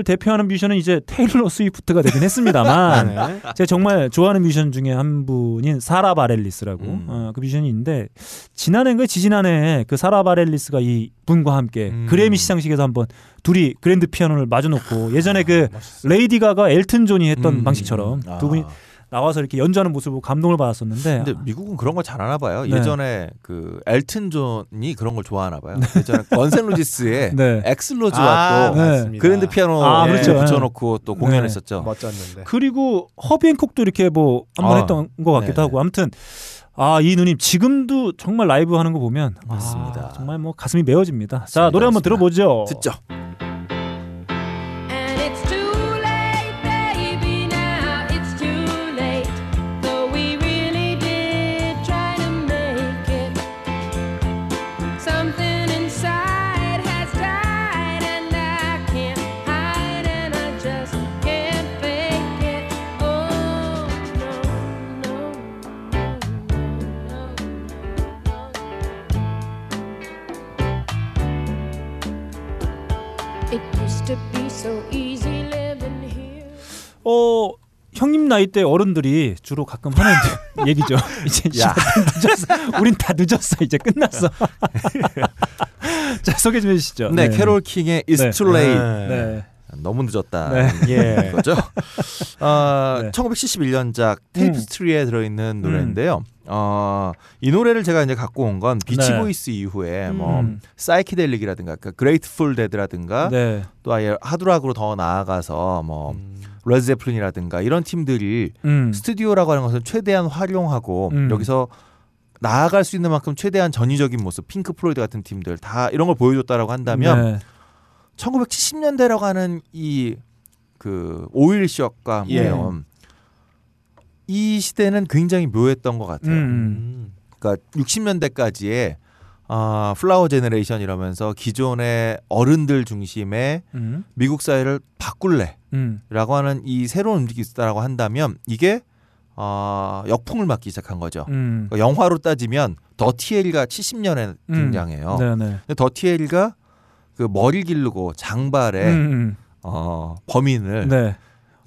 대표하는 뮤지션은 이제 테일러 스위프트가 되긴 했습니다만 네. 제가 정말 좋아하는 뮤지션 중에 한 분인 사라 바렐리스라고 음. 어, 그 뮤지션이 있는데 지난해인가 지지난해 그 사라 바렐리스가 이 분과 함께 음. 그래미 시상식에서 한번 둘이 그랜드 피아노를 마주놓고 예전에 그 멋있어. 레이디 가가 엘튼 존이 했던 음. 방식처럼 아. 두 분이 나와서 이렇게 연주하는 모습을 감동을 받았었는데 근데 미국은 그런 걸 잘하나 봐요. 네. 예전에 그 엘튼 존이 그런 걸 좋아하나 봐요. 예전에 Guns N' Roses의 네. 액슬 로즈와 아, 또 네. 맞습니다. 그랜드 피아노 아, 그렇죠. 붙여놓고 또 네. 공연했었죠. 멋졌는데. 그리고 허비 앤콕도 이렇게 뭐 한번 아, 했던 것 같기도 네네. 하고 아무튼 아 이 누님 지금도 정말 라이브 하는 거 보면 맞습니다. 아, 정말 뭐 가슴이 메워집니다. 자 노래 한번. 들어보죠. 듣죠. 나이 때 어른들이 주로 가끔 하는 얘기죠. 이제 야. 늦었어. 우린 다 늦었어. 이제 끝났어. 자 소개 좀 해주시죠. 네, 캐롤 킹의 It's 네. Too Late. 네. 너무 늦었다. 네. 예. 거죠. 어, 네. 1971년작 Tapestry에 들어있는 노래인데요. 어, 이 노래를 제가 이제 갖고 온 건 비치 네. 보이스 이후에 뭐 음. 사이키델릭이라든가 그 그레이트풀 데드라든가 네. 또 아예 하드락으로 더 나아가서 뭐 음. 레드제플린이라든가 이런 팀들이 음. 스튜디오라고 하는 것을 최대한 활용하고 음. 여기서 나아갈 수 있는 만큼 최대한 전위적인 모습 핑크 플로이드 같은 팀들 다 이런 걸 보여줬다라고 한다면 네. 1970년대라고 하는 이 그 오일 쇼크와 예. 하면 이 시대는 굉장히 묘했던 것 같아요. 음. 음. 그러니까 60년대까지의 아, flower generation 이러면서 기존의 어른들 중심의 음. 미국 사회를 바꿀래라고 음. 하는 이 새로운 움직임이 있다라고 한다면 이게 어, 역풍을 맞기 시작한 거죠. 음. 그러니까 영화로 따지면 더티엘가 70년에 음. 등장해요. 네, 네. 근데 더티엘가 그 머리 기르고 장발에 음, 어, 범인을 음. 네.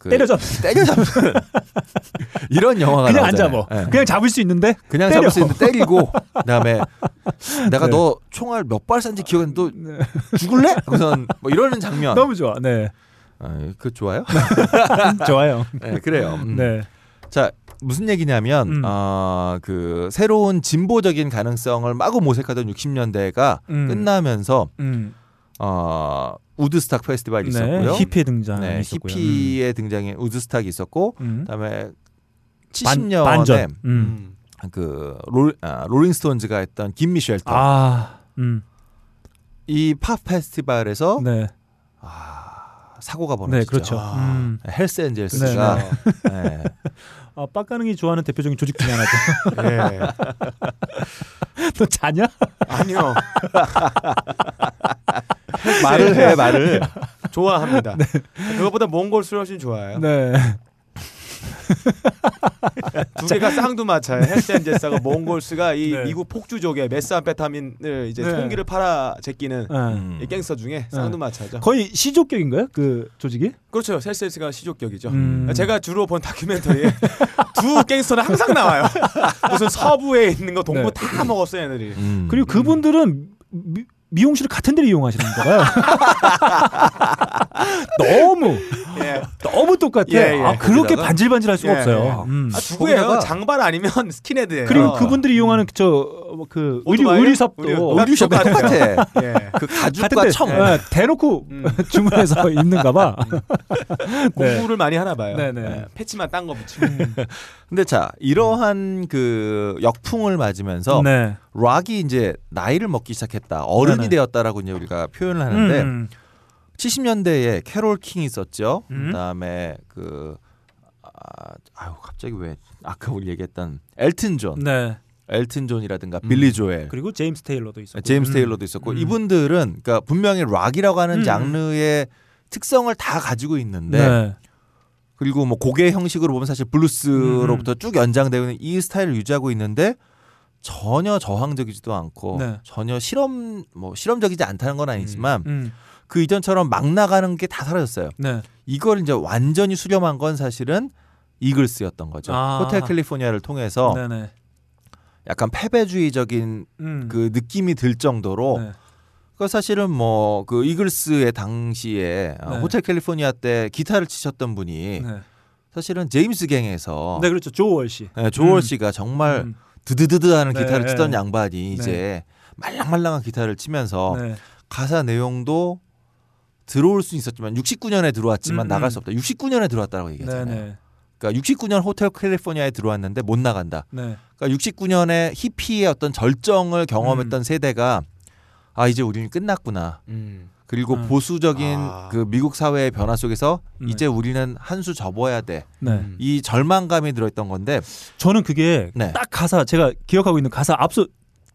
그 때려잡. 때려잡는 이런 영화가 그냥 안 나오잖아요. 잡아. 예. 그냥 잡을 수 있는데 그냥 때려. 잡을 수 있는데 때리고 그다음에 내가 네. 너 총알 몇 발 쐈는지 기억은 또 죽을래? 우선 뭐 이러는 장면. 너무 좋아. 네. 아, 그 좋아요? 좋아요. 네, 그래요. 음. 네. 자 무슨 얘기냐면 음. 어, 그 새로운 진보적인 가능성을 마구 모색하던 60년대가 음. 끝나면서 음. 어, 우드스탁 페스티벌이 네. 있었고요. 히피의 등장이 네, 있었고요. 히피의 등장에 우드스탁이 있었고 음. 그다음에 반- 70년에 반전. 음. 음. 그 롤, 아, 롤링스톤즈가 했던 김미 쉘터 아. 음. 이팝 페스티벌에서 네. 아, 사고가 벌어지죠. 네, 그렇죠. 아. 음. 헬스 엔젤스가 네, 네. 아, 빡가능이 좋아하는 대표적인 조직 중에 하나죠. 예. 너 자냐? 아니요. 말을 해 말을 좋아합니다. 그것보다 몽골 술 훨씬 좋아요. 네. 두 개가 쌍두마차예요. 헬스앤제스하고 몽골스가 이 네. 미국 폭주족의 메스암페타민을 이제 네. 총기를 팔아 제끼는 네. 음. 이 갱스터 중에 쌍두마차죠. 거의 시조격인가요? 그 조직이? 그렇죠. 헬스 엔젤스가 시조격이죠. 음. 제가 주로 본 다큐멘터리에 두 갱스터는 항상 나와요. 무슨 서부에 있는 거 동부 네. 다 먹었어요, 얘들이. 음. 그리고 그분들은 미, 미용실을 같은 데를 이용하시는가 봐요. 너무 예. 너무 똑같아. 예, 예. 아, 그렇게 거기다가- 반질반질할 수가 예, 없어요. 예. 음. 아, 누구예요? 장발 아니면 스킨헤드예요. 그리고 그분들이 이용하는 저그 의류 오토바이요? 의류숍도 의류- 의류숍 똑같아요. 똑같아. 예. 그 같은 가죽과 데 청. 예, 대놓고 음. 주문해서 입는가 봐. 네. 공부를 많이 하나 봐요. 네네. 예. 패치만 딴 거 붙이고. 근데 자 이러한 그 역풍을 맞으면서 네. 락이 이제 나이를 먹기 시작했다, 어른 이 네네. 되었다라고 이제 우리가 표현을 하는데 음. 70년대에 캐롤 킹이 있었죠. 음. 그다음에 그 아, 아유 갑자기 왜 아까 우리 얘기했던 엘튼 존, 네. 엘튼 존이라든가 빌리 조엘, 그리고 제임스 테일러도 있었고. 제임스 음. 테일러도 있었고 음. 이분들은 그러니까 분명히 락이라고 하는 음. 장르의 특성을 다 가지고 있는데 네. 그리고 뭐 곡의 형식으로 보면 사실 블루스로부터 음. 쭉 연장되고 있는 이 스타일을 유지하고 있는데 전혀 저항적이지도 않고 네. 전혀 실험 뭐 실험적이지 않다는 건 아니지만 음. 그 이전처럼 막 나가는 게 다 사라졌어요. 네. 이걸 이제 완전히 수렴한 건 사실은 이글스였던 거죠. 아. 호텔 캘리포니아를 통해서 네네. 약간 패배주의적인 음. 그 느낌이 들 정도로 네. 그 사실은 뭐 그 이글스의 당시에 어, 네. 호텔 캘리포니아 때 기타를 치셨던 분이 네. 사실은 제임스 갱에서 네, 그렇죠. 조월 씨. 네, 조월 음. 씨가 정말 음. 드드드드 하는 네. 기타를 치던 양반이 이제 말랑말랑한 기타를 치면서 네. 가사 내용도 들어올 수 있었지만 69년에 들어왔지만 음, 나갈 음. 수 없다. 69년에 들어왔다고 얘기하잖아요. 네네. 그러니까 69년 호텔 캘리포니아에 들어왔는데 못 나간다. 네. 그러니까 69년에 히피의 어떤 절정을 경험했던 음. 세대가 아 이제 우리는 끝났구나. 음. 그리고 음. 보수적인 아. 그 미국 사회의 변화 속에서 네. 이제 우리는 한 수 접어야 돼. 네. 음. 이 절망감이 들어있던 건데, 저는 그게 네. 딱 가사 제가 기억하고 있는 가사 앞서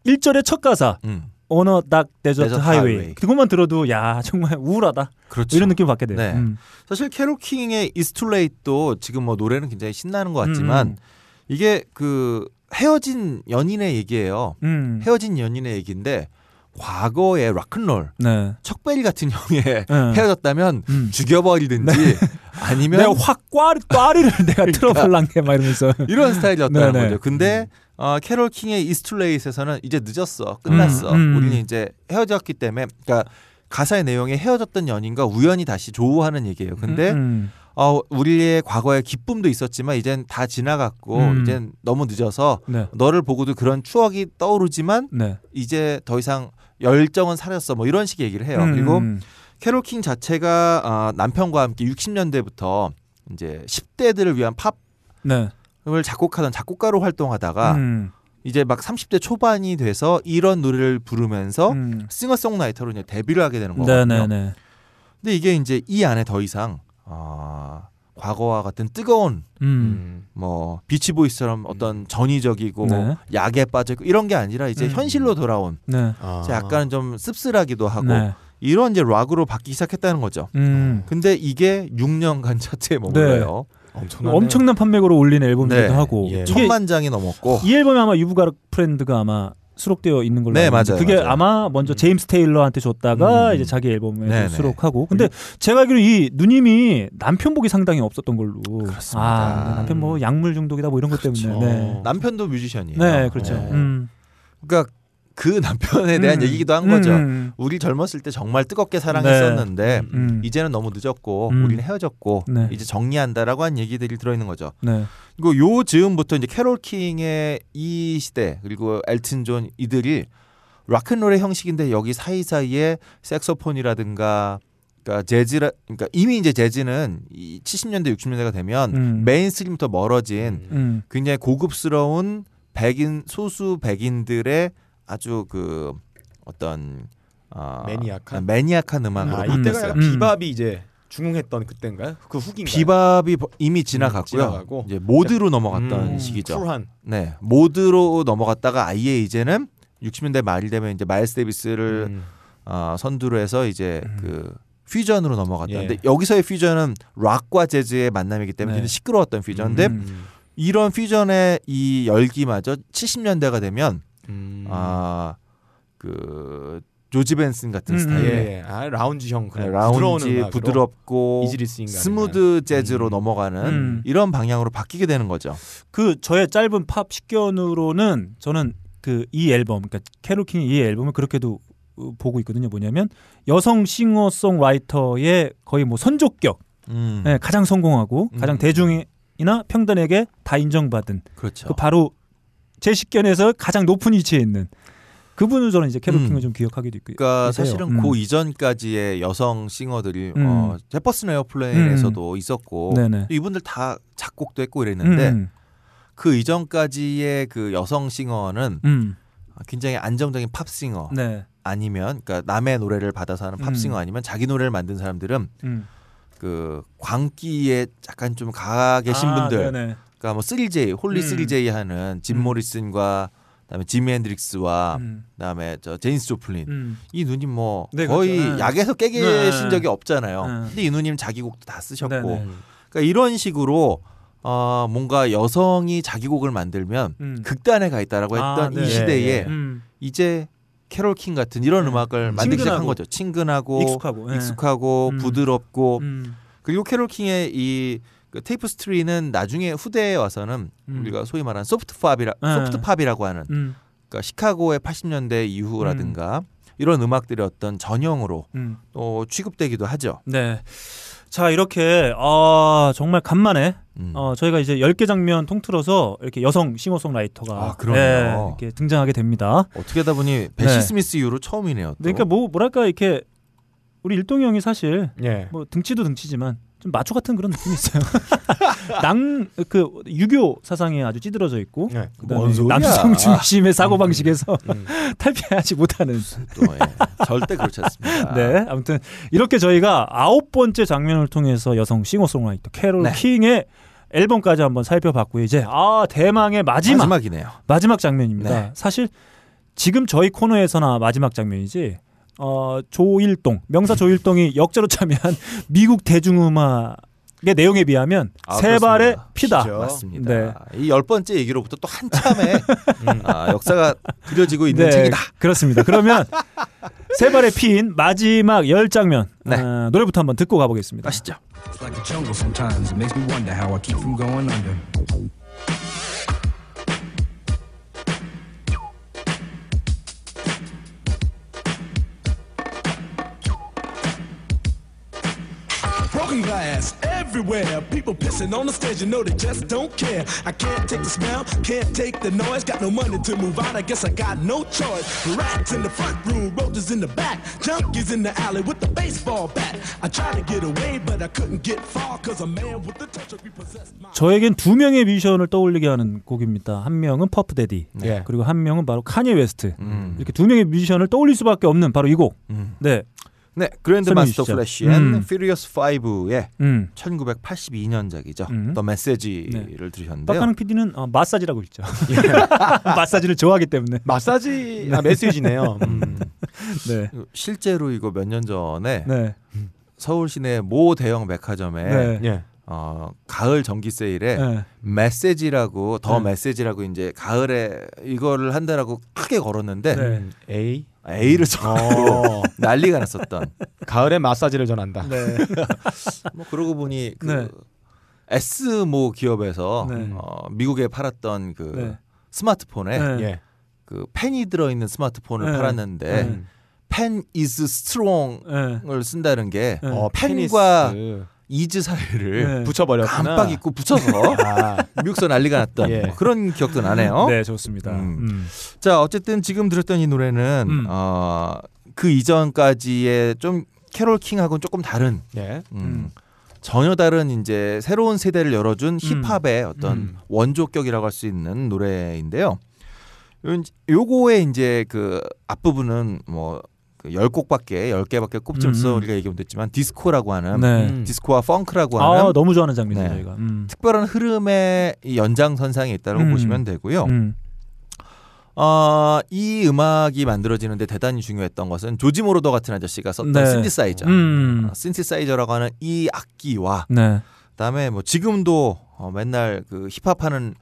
1절의 첫 가사 음, On a dark desert highway. 그것만 들어도 야 정말 우울하다 그렇죠. 이런 느낌을 받게 돼요. 네. 음. 사실 캐롤 킹의 It's Too Late도 지금 뭐 노래는 굉장히 신나는 것 같지만 음. 이게 그 헤어진 연인의 얘기예요. 음. 헤어진 연인의 얘기인데 과거의 락큰롤 네. 척베리 같은 형에 네. 헤어졌다면 음. 죽여버리든지 아니면 내가 확 꽈리 꽈리를 내가 틀어볼랑게 막 이러면서 이런 스타일이었다는 네네. 거죠. 근데 어, 캐롤 킹의 이스툴레이트에서는 이제 늦었어, 끝났어. 음, 음. 우리는 이제 헤어졌기 때문에, 그러니까 가사의 내용에 헤어졌던 연인과 우연히 다시 조우하는 얘기예요. 근데 음. 어, 우리의 과거의 기쁨도 있었지만 이젠 다 지나갔고 음. 이젠 너무 늦어서 네. 너를 보고도 그런 추억이 떠오르지만 네. 이제 더 이상 열정은 사라졌어. 뭐 이런 식의 얘기를 해요. 음. 그리고 캐롤 킹 자체가 어, 남편과 함께 60년대부터 이제 10대들을 위한 네. 팝을 작곡하던 작곡가로 활동하다가 음. 이제 막 30대 초반이 돼서 이런 노래를 부르면서 음. 싱어송라이터로 이제 데뷔를 하게 되는 거거든요. 네네네. 근데 이게 이제 이 안에 더 이상 아, 과거와 같은 뜨거운 음. 음. 뭐 비치보이스처럼 어떤 전위적이고 네. 약에 빠져 있고 이런 게 아니라 이제 음. 현실로 돌아온 네. 아. 약간 좀 씁쓸하기도 하고 네. 이런 이제 락으로 바뀌기 시작했다는 거죠. 음. 근데 이게 6년간 차트에 머물러요. 엄청나네요. 엄청난 판매고로 올린 앨범이기도 네. 하고 예. 천만 장이 넘었고 이 앨범이 아마 You've Got a Friend가 아마 수록되어 있는 걸로 네, 맞아요, 그게 맞아요. 아마 먼저 음. 제임스 테일러한테 줬다가 음. 이제 자기 앨범에 네네. 수록하고 근데 제가 알기로 이 누님이 남편복이 상당히 없었던 걸로 그렇습니다. 아 네, 남편 뭐 약물 중독이다 뭐 이런 것 때문에 그렇죠. 네. 남편도 뮤지션이에요. 네 그렇죠 네. 음. 그러니까 그 남편에 대한 음. 얘기기도 한 거죠. 음. 우리 젊었을 때 정말 뜨겁게 사랑했었는데 음. 이제는 너무 늦었고 음. 우리는 헤어졌고 네. 이제 정리한다라고 한 얘기들이 들어있는 거죠. 네. 그리고 요 즈음부터 이제 캐롤 킹의 이 시대 그리고 엘튼 존 이들이 락앤롤의 형식인데 여기 사이사이에 색소폰이라든가 그러니까 재즈라 그러니까 이미 이제 재즈는 이 70년대 60년대가 되면 음. mainstream부터 멀어진 음. 굉장히 고급스러운 백인 소수 백인들의 아주 그 어떤 어, 매니악한? 매니악한 음악으로 아, 음. 이때가 음. 비밥이 이제 중흥했던 그때인가요? 그 후기인가요? 비밥이 이미 지나갔고요. 지나가고. 이제 모드로 넘어갔던 음, 시기죠. 쿨한. 네, 모드로 넘어갔다가 아예 이제는 60년대 말이 되면 이제 마일스 데이비스를 음. 어, 선두로 해서 이제 음. 그 퓨전으로 넘어갔다. 예. 근데 여기서의 퓨전은 락과 재즈의 만남이기 때문에 네. 시끄러웠던 퓨전인데 음. 이런 퓨전의 이 열기마저 70년대가 되면 음. 아그 조지 벤슨 같은 음, 스타일, 예. 아, 라운지형 그런 네, 라운지 부드럽고 smooth 재즈로 음. 넘어가는 음. 이런 방향으로 바뀌게 되는 거죠. 그 저의 짧은 팝 식견으로는 저는 그 이 앨범 그러니까 캐롤 킹의 이 앨범을 그렇게도 어, 보고 있거든요. 뭐냐면 여성 싱어송라이터의 거의 뭐 선조격, 음. 네, 가장 성공하고 음. 가장 대중이나 평단에게 다 인정받은 그렇죠. 그 바로 제 식견에서 가장 높은 위치에 있는 그분을 저는 이제 캐롤 음. 킹을 좀 기억하기도 있고. 그러니까 해요. 사실은 음. 그 이전까지의 여성 싱어들이 음. 어, 제퍼슨 에어플레인에서도 있었고 네네. 이분들 다 작곡도 했고 이랬는데 음, 그 이전까지의 그 여성 싱어는 음, 굉장히 안정적인 팝 싱어 네, 아니면 그러니까 남의 노래를 받아서 하는 팝 싱어 음. 아니면 자기 노래를 만든 사람들은 음. 그 광기에 약간 좀 가 계신 아, 분들 네네. 그러니까 뭐 3J holy 음. 3J 하는 짐 음. 모리슨과 그다음에 지미 핸드릭스와 음, 그다음에 저 재니스 조플린 음. 이 누님 뭐 네, 거의 그렇죠. 네. 약에서 깨 계신 네. 적이 없잖아요. 네. 근데 이 누님 자기 곡도 다 쓰셨고 네네. 음. 그러니까 이런 식으로 어, 뭔가 여성이 자기 곡을 만들면 음. 극단에 가 있다라고 아, 했던 네. 이 시대에. 음. 이제 캐롤 킹 같은 이런 네. 음악을 만들기 시작한. 거죠. 친근하고 익숙하고. 예. 익숙하고 음. 부드럽고 음. 그리고 캐롤 킹의 이 그 Tapestry는 나중에 후대에 와서는 음. 우리가 소위 말하는 소프트 팝이라 네. 소프트 팝이라고 하는 음. 그러니까 시카고의 80년대 이후라든가 이런 음악들의 어떤 전형으로 음. 또 취급되기도 하죠. 네. 자, 이렇게 아, 정말 간만에 음. 어, 저희가 이제 10개 장면 통틀어서 이렇게 여성 싱어송라이터가 아. 예, 이렇게 등장하게 됩니다. 어떻게 하다 보니 베시 네. 스미스 이후로 처음이네요. 또. 그러니까 뭐 뭐랄까 이렇게 우리 일동이 형이 사실 예. 뭐 등치도 등치지만 좀 마초 같은 그런 느낌이 있어요. 낭그 유교 사상에 아주 찌들어져 있고 소리야? 남성 중심의 사고 방식에서 음. 탈피하지 못하는. 또, 예. 절대 그렇지 않습니다. 네, 아무튼 이렇게 저희가 아홉 번째 장면을 통해서 여성 싱어송라이터 캐롤 네. 킹의 앨범까지 한번 살펴봤고 이제 아 대망의 마지막 마지막이네요. 마지막 장면입니다. 네. 사실 지금 저희 코너에서나 마지막 장면이지. 어, 조일동 명사 조일동이 역자로 참여한 미국 대중음악 의 내용에 비하면 아, 세 발의 그렇습니다. 피다. 시죠. 맞습니다. 네. 이 열 번째 얘기로부터 또 한참의 음. 아, 역사가 그려지고 있는 네, 책이다. 그렇습니다. 그러면 세 발의 피인 마지막 열 장면 네. 어, 노래부터 한번 듣고 가보겠습니다. 아시죠? It's like a jungle sometimes. It makes me wonder how I keep from going under. Broken glass everywhere. People pissing on the stage, you know they just don't care. I can't take the smell, can't take the noise. Got no money to move out, I guess I got no choice. Rats in the front room, roaches in the back, junkies in the alley with the baseball bat. I tried to get away, but I couldn't get far, cause a man with the touch of repossessed my. 저에겐 두 명의 뮤지션을 떠올리게 하는 곡입니다. 한 명은 퍼프 데디, 예. 그리고 한 명은 바로 카니에 웨스트. 음. 이렇게 두 명의 뮤지션을 떠올릴 수밖에 없는 바로 이 곡. 음. 네, 네, 그랜드 마스터. 플래시 앤 음. 퓨리어스 5의 음. 1982년작이죠. 음. The Message를 네. 들으셨는데요. 빡가능 PD는 어, 마사지라고 읽죠. 마사지를 좋아하기 때문에. 마사지 아 메시지네요. 음. 네, 실제로 이거 몇 년 전에 네, 서울 시내 모 대형 백화점에 네. 예. 어, 가을 정기 세일에 네. 메시지라고 더 네. 메시지라고 이제 가을에 이거를 한다라고 크게 걸었는데 네. 음, A A를 써고 어, 난리가 났었던. 가을에 마사지를 전한다. 네. 뭐 그러고 보니 그 네. S 모 기업에서 네. 어, 미국에 팔았던 그 네. 스마트폰에 네. 예. 그 펜이 들어 있는 스마트폰을 네. 팔았는데 네. pen is strong을 네. 쓴다는 게 네. 어, 펜과 페니스. is 사이를 네. 붙여버렸구나. 깜빡 잊고 붙여서 아, 미국서 난리가 났던 예. 뭐 그런 기억도 나네요. 네, 좋습니다. 음. 음. 자 어쨌든 지금 들었던 이 노래는 음. 어, 그 이전까지의 좀 캐롤 킹하고는 조금 다른 예. 음, 음. 전혀 다른 이제 새로운 세대를 열어준 힙합의 어떤 음. 원조격이라고 할 수 있는 노래인데요. 요- 요거의 이제 그 앞부분은 뭐 그 10곡밖에 10개밖에 꼽지 음. 우리가 얘기하면 됐지만 디스코라고 하는 네. 음. 디스코와 펑크라고 하는 아, 너무 좋아하는 장면이에요, 네. 저희가. 음. 특별한 흐름의 이 연장선상에 있다고 음. 보시면 되고요. 음. 어, 이 음악이 만들어지는데 대단히 중요했던 것은 조지 모로더 같은 아저씨가 썼던 네. 신디사이저. 음. 어, 신디사이저라고 하는 이 악기와 네. 그다음에 뭐 지금도 어, 맨날 그 힙합하는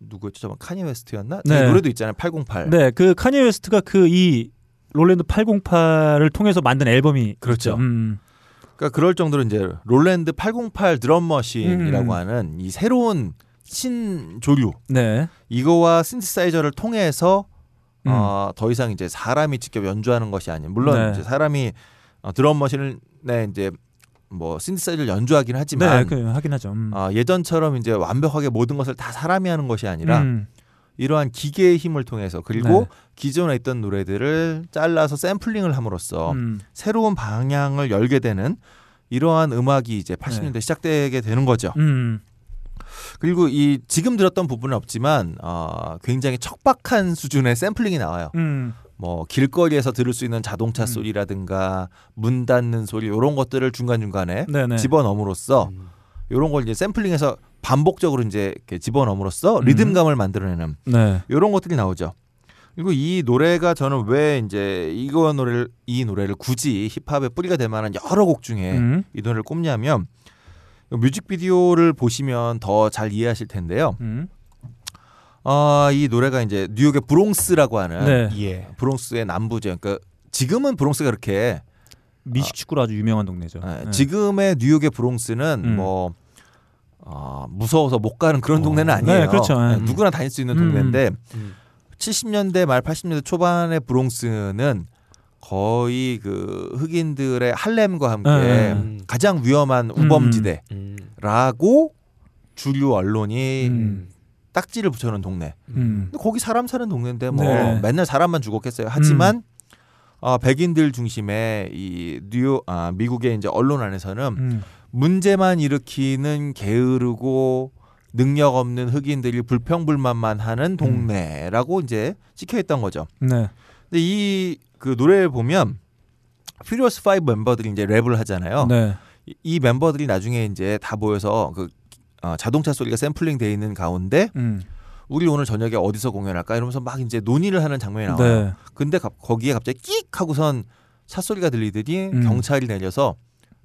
누구였죠? 카니 웨스트였나? 네. 네. 노래도 있잖아요. 808. 네, 그 카니에 웨스트가 그 이 롤랜드 808을 통해서 만든 앨범이 그렇죠. 음. 그러니까 그럴 정도로 이제 롤랜드 808 드럼 머신이라고 음. 하는 이 새로운 신조류 네. 이거와 신디사이저를 통해서 음. 어, 더 이상 이제 사람이 직접 연주하는 것이 아닌 물론 네. 이제 사람이 어, 드럼 머신을 네, 이제 뭐 신디사이저를 연주하긴 네, 하지만 그 하긴 하죠. 음. 어, 예전처럼 이제 완벽하게 모든 것을 다 사람이 하는 것이 아니라 음. 이러한 기계의 힘을 통해서 그리고 네. 기존에 있던 노래들을 잘라서 샘플링을 함으로써 음. 새로운 방향을 열게 되는 이러한 음악이 이제 80년대 시작되게 되는 거죠. 음. 그리고 이 지금 들었던 부분은 없지만 어, 굉장히 척박한 수준의 샘플링이 나와요. 음. 뭐 길거리에서 들을 수 있는 자동차 음. 소리라든가 문 닫는 소리 이런 것들을 중간 중간에 네, 네. 집어 넣음으로써 음. 이런 걸 이제 샘플링해서 반복적으로 이제 이렇게 집어넣음으로써 음. 리듬감을 만들어내는 네. 이런 것들이 나오죠. 그리고 이 노래가 저는 왜 이제 이거 노래를 이 노래를 굳이 힙합의 뿌리가 될 만한 여러 곡 중에 음. 이 노래를 꼽냐면 뮤직비디오를 보시면 더 잘 이해하실 텐데요. 음. 어, 이 노래가 이제 뉴욕의 브롱스라고 하는 네. 예. 브롱스의 남부죠. 그러니까 지금은 브롱스가 그렇게 미식 축구로 아주 유명한 동네죠. 예, 네. 지금의 뉴욕의 브롱스는 음. 뭐 어, 무서워서 못 가는 그런 동네는 아니에요. 네, 그렇죠. 예, 음. 누구나 다닐 수 있는 음. 동네인데 음. 70년대 말 80년대 초반의 브롱스는 거의 그 흑인들의 할렘과 함께 네. 음. 가장 위험한 우범지대라고 음. 주류 언론이 음. 딱지를 붙여놓은 동네. 음. 근데 거기 사람 사는 동네인데 뭐 네. 맨날 사람만 죽었겠어요. 하지만 어, 백인들 중심의 이 뉴욕 아, 미국의 이제 언론 안에서는 음. 문제만 일으키는 게으르고 능력 없는 흑인들이 불평불만만 하는 동네라고 이제 찍혀 있던 거죠. 네. 근데 이 그 노래를 보면 퓨리어스 5 멤버들이 이제 랩을 하잖아요. 네. 이, 이 멤버들이 나중에 이제 다 모여서 그 어, 자동차 소리가 샘플링 돼 있는 가운데 음. 우리 오늘 저녁에 어디서 공연할까 이러면서 막 이제 논의를 하는 장면이 나와요. 네. 근데 가- 거기에 갑자기 끽 하고선 차 소리가 들리더니 음. 경찰이 내려서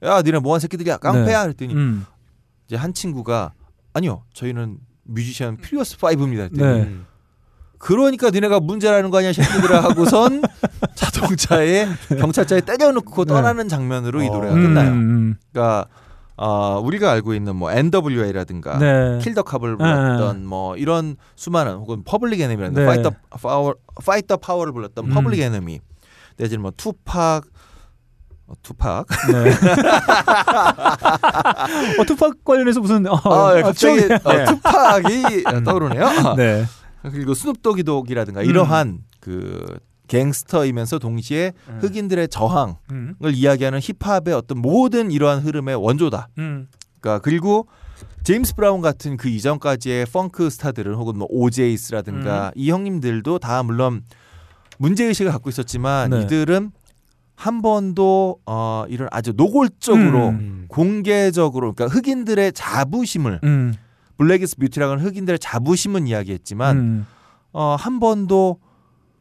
야 니네 뭐한 새끼들이야 깡패야 그랬더니 음. 이제 한 친구가 아니요 저희는 뮤지션 퓨리어스 5입니다 했더니 네. 음. 그러니까 니네가 문제라는 거 아니야 새끼들아 하고선 자동차에 경찰차에 때려놓고 네. 떠나는 장면으로 이 노래가 음, 끝나요. 음. 그러니까 어, 우리가 알고 있는 뭐 NWA라든가 네. Kill the Cop을 불렀던 뭐 이런 수많은 혹은 퍼블릭 에너미라든가 네. Fight the Power Fight the Power를 불렀던 음. 퍼블릭 에너미 내지는 뭐 투팍 어, 투팍 네. 어, 투팍 관련해서 무슨 어, 아, 예, 갑자기 추억이- 어, 네. 투팍이 떠오르네요. 네. 그리고 스눕도기독이라든가 음. 이러한 그 갱스터이면서 동시에 음. 흑인들의 저항을 음. 이야기하는 힙합의 어떤 모든 이러한 흐름의 원조다. 음. 그러니까 그리고 제임스 브라운 같은 그 이전까지의 펑크 스타들은 혹은 뭐 오제이스라든가 음. 이 형님들도 다 물론 문제 의식을 갖고 있었지만 네. 이들은 한 번도 어 이런 아주 노골적으로 음. 음. 공개적으로 그러니까 흑인들의 자부심을 음. Black is beauty라고 하는 흑인들의 자부심은 이야기했지만 음. 어 한 번도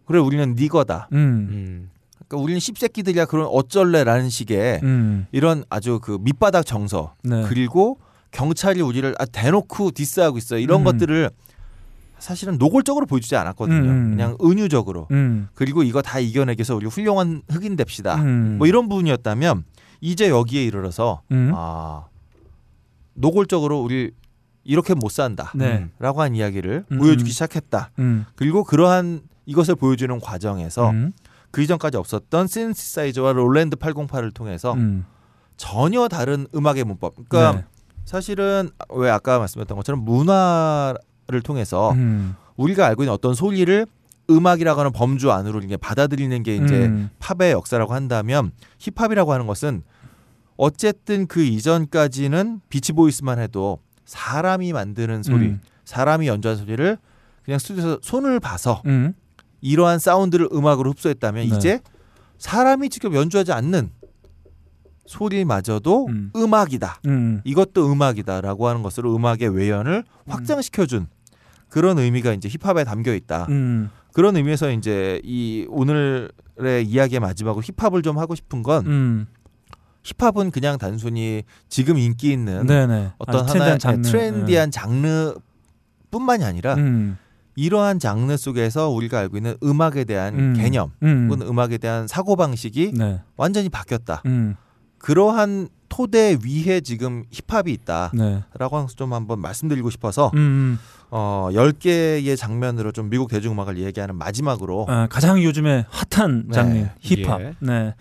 그래 우리는 nigger다. 음. 음. 그러니까 우리는 씹새끼들이야 그런 어쩔래라는 식의 음. 이런 아주 그 밑바닥 정서 네. 그리고 경찰이 우리를 아, 대놓고 디스하고 있어 이런 음. 것들을 사실은 노골적으로 보여주지 않았거든요. 음. 그냥 은유적으로 음. 그리고 이거 다 이겨내기 위해서 우리 훌륭한 흑인 됩시다. 음. 뭐 이런 부분이었다면 이제 여기에 이르러서 음. 아 노골적으로 우리 이렇게 못 산다. 네. 라고 한 이야기를 음. 보여주기 시작했다. 음. 그리고 그러한 이것을 보여주는 과정에서 음. 그 이전까지 없었던 신시사이저와 롤랜드 808을 통해서 음. 전혀 다른 음악의 문법. 그러니까 네. 사실은 왜 아까 말씀했던 것처럼 문화 를 통해서 음. 우리가 알고 있는 어떤 소리를 음악이라고 하는 범주 안으로 이게 받아들이는 게 이제 음. 팝의 역사라고 한다면 힙합이라고 하는 것은 어쨌든 그 이전까지는 비치보이스만 해도 사람이 만드는 소리, 음. 사람이 연주한 소리를 그냥 스튜디오에서 손을 봐서 음. 이러한 사운드를 음악으로 흡수했다면 네. 이제 사람이 직접 연주하지 않는 소리마저도 음. 음. 악이다 음. 이것도 음악이다라고 하는 것으로 음악의 외연을 확장시켜준 그런 의미가 이제 힙합에 담겨 있다. 음. 그런 의미에서 이제 이 오늘의 이야기의 마지막으로 힙합을 좀 하고 싶은 건 음. 힙합은 그냥 단순히 지금 인기 있는 네네. 어떤 아주 하나의 장르. 트렌디한 장르뿐만이 아니라 음. 이러한 장르 속에서 우리가 알고 있는 음악에 대한 음. 개념 음. 혹은 음악에 대한 사고 방식이 네. 완전히 바뀌었다. 음. 그러한 토대 위에 지금 힙합이 있다라고 네. 것을 좀 한번 말씀드리고 싶어서 음. 어 10개의 장면으로 좀 미국 대중음악을 얘기하는 마지막으로 아, 가장 요즘에 핫한 네. 장르 힙합. 예. 네.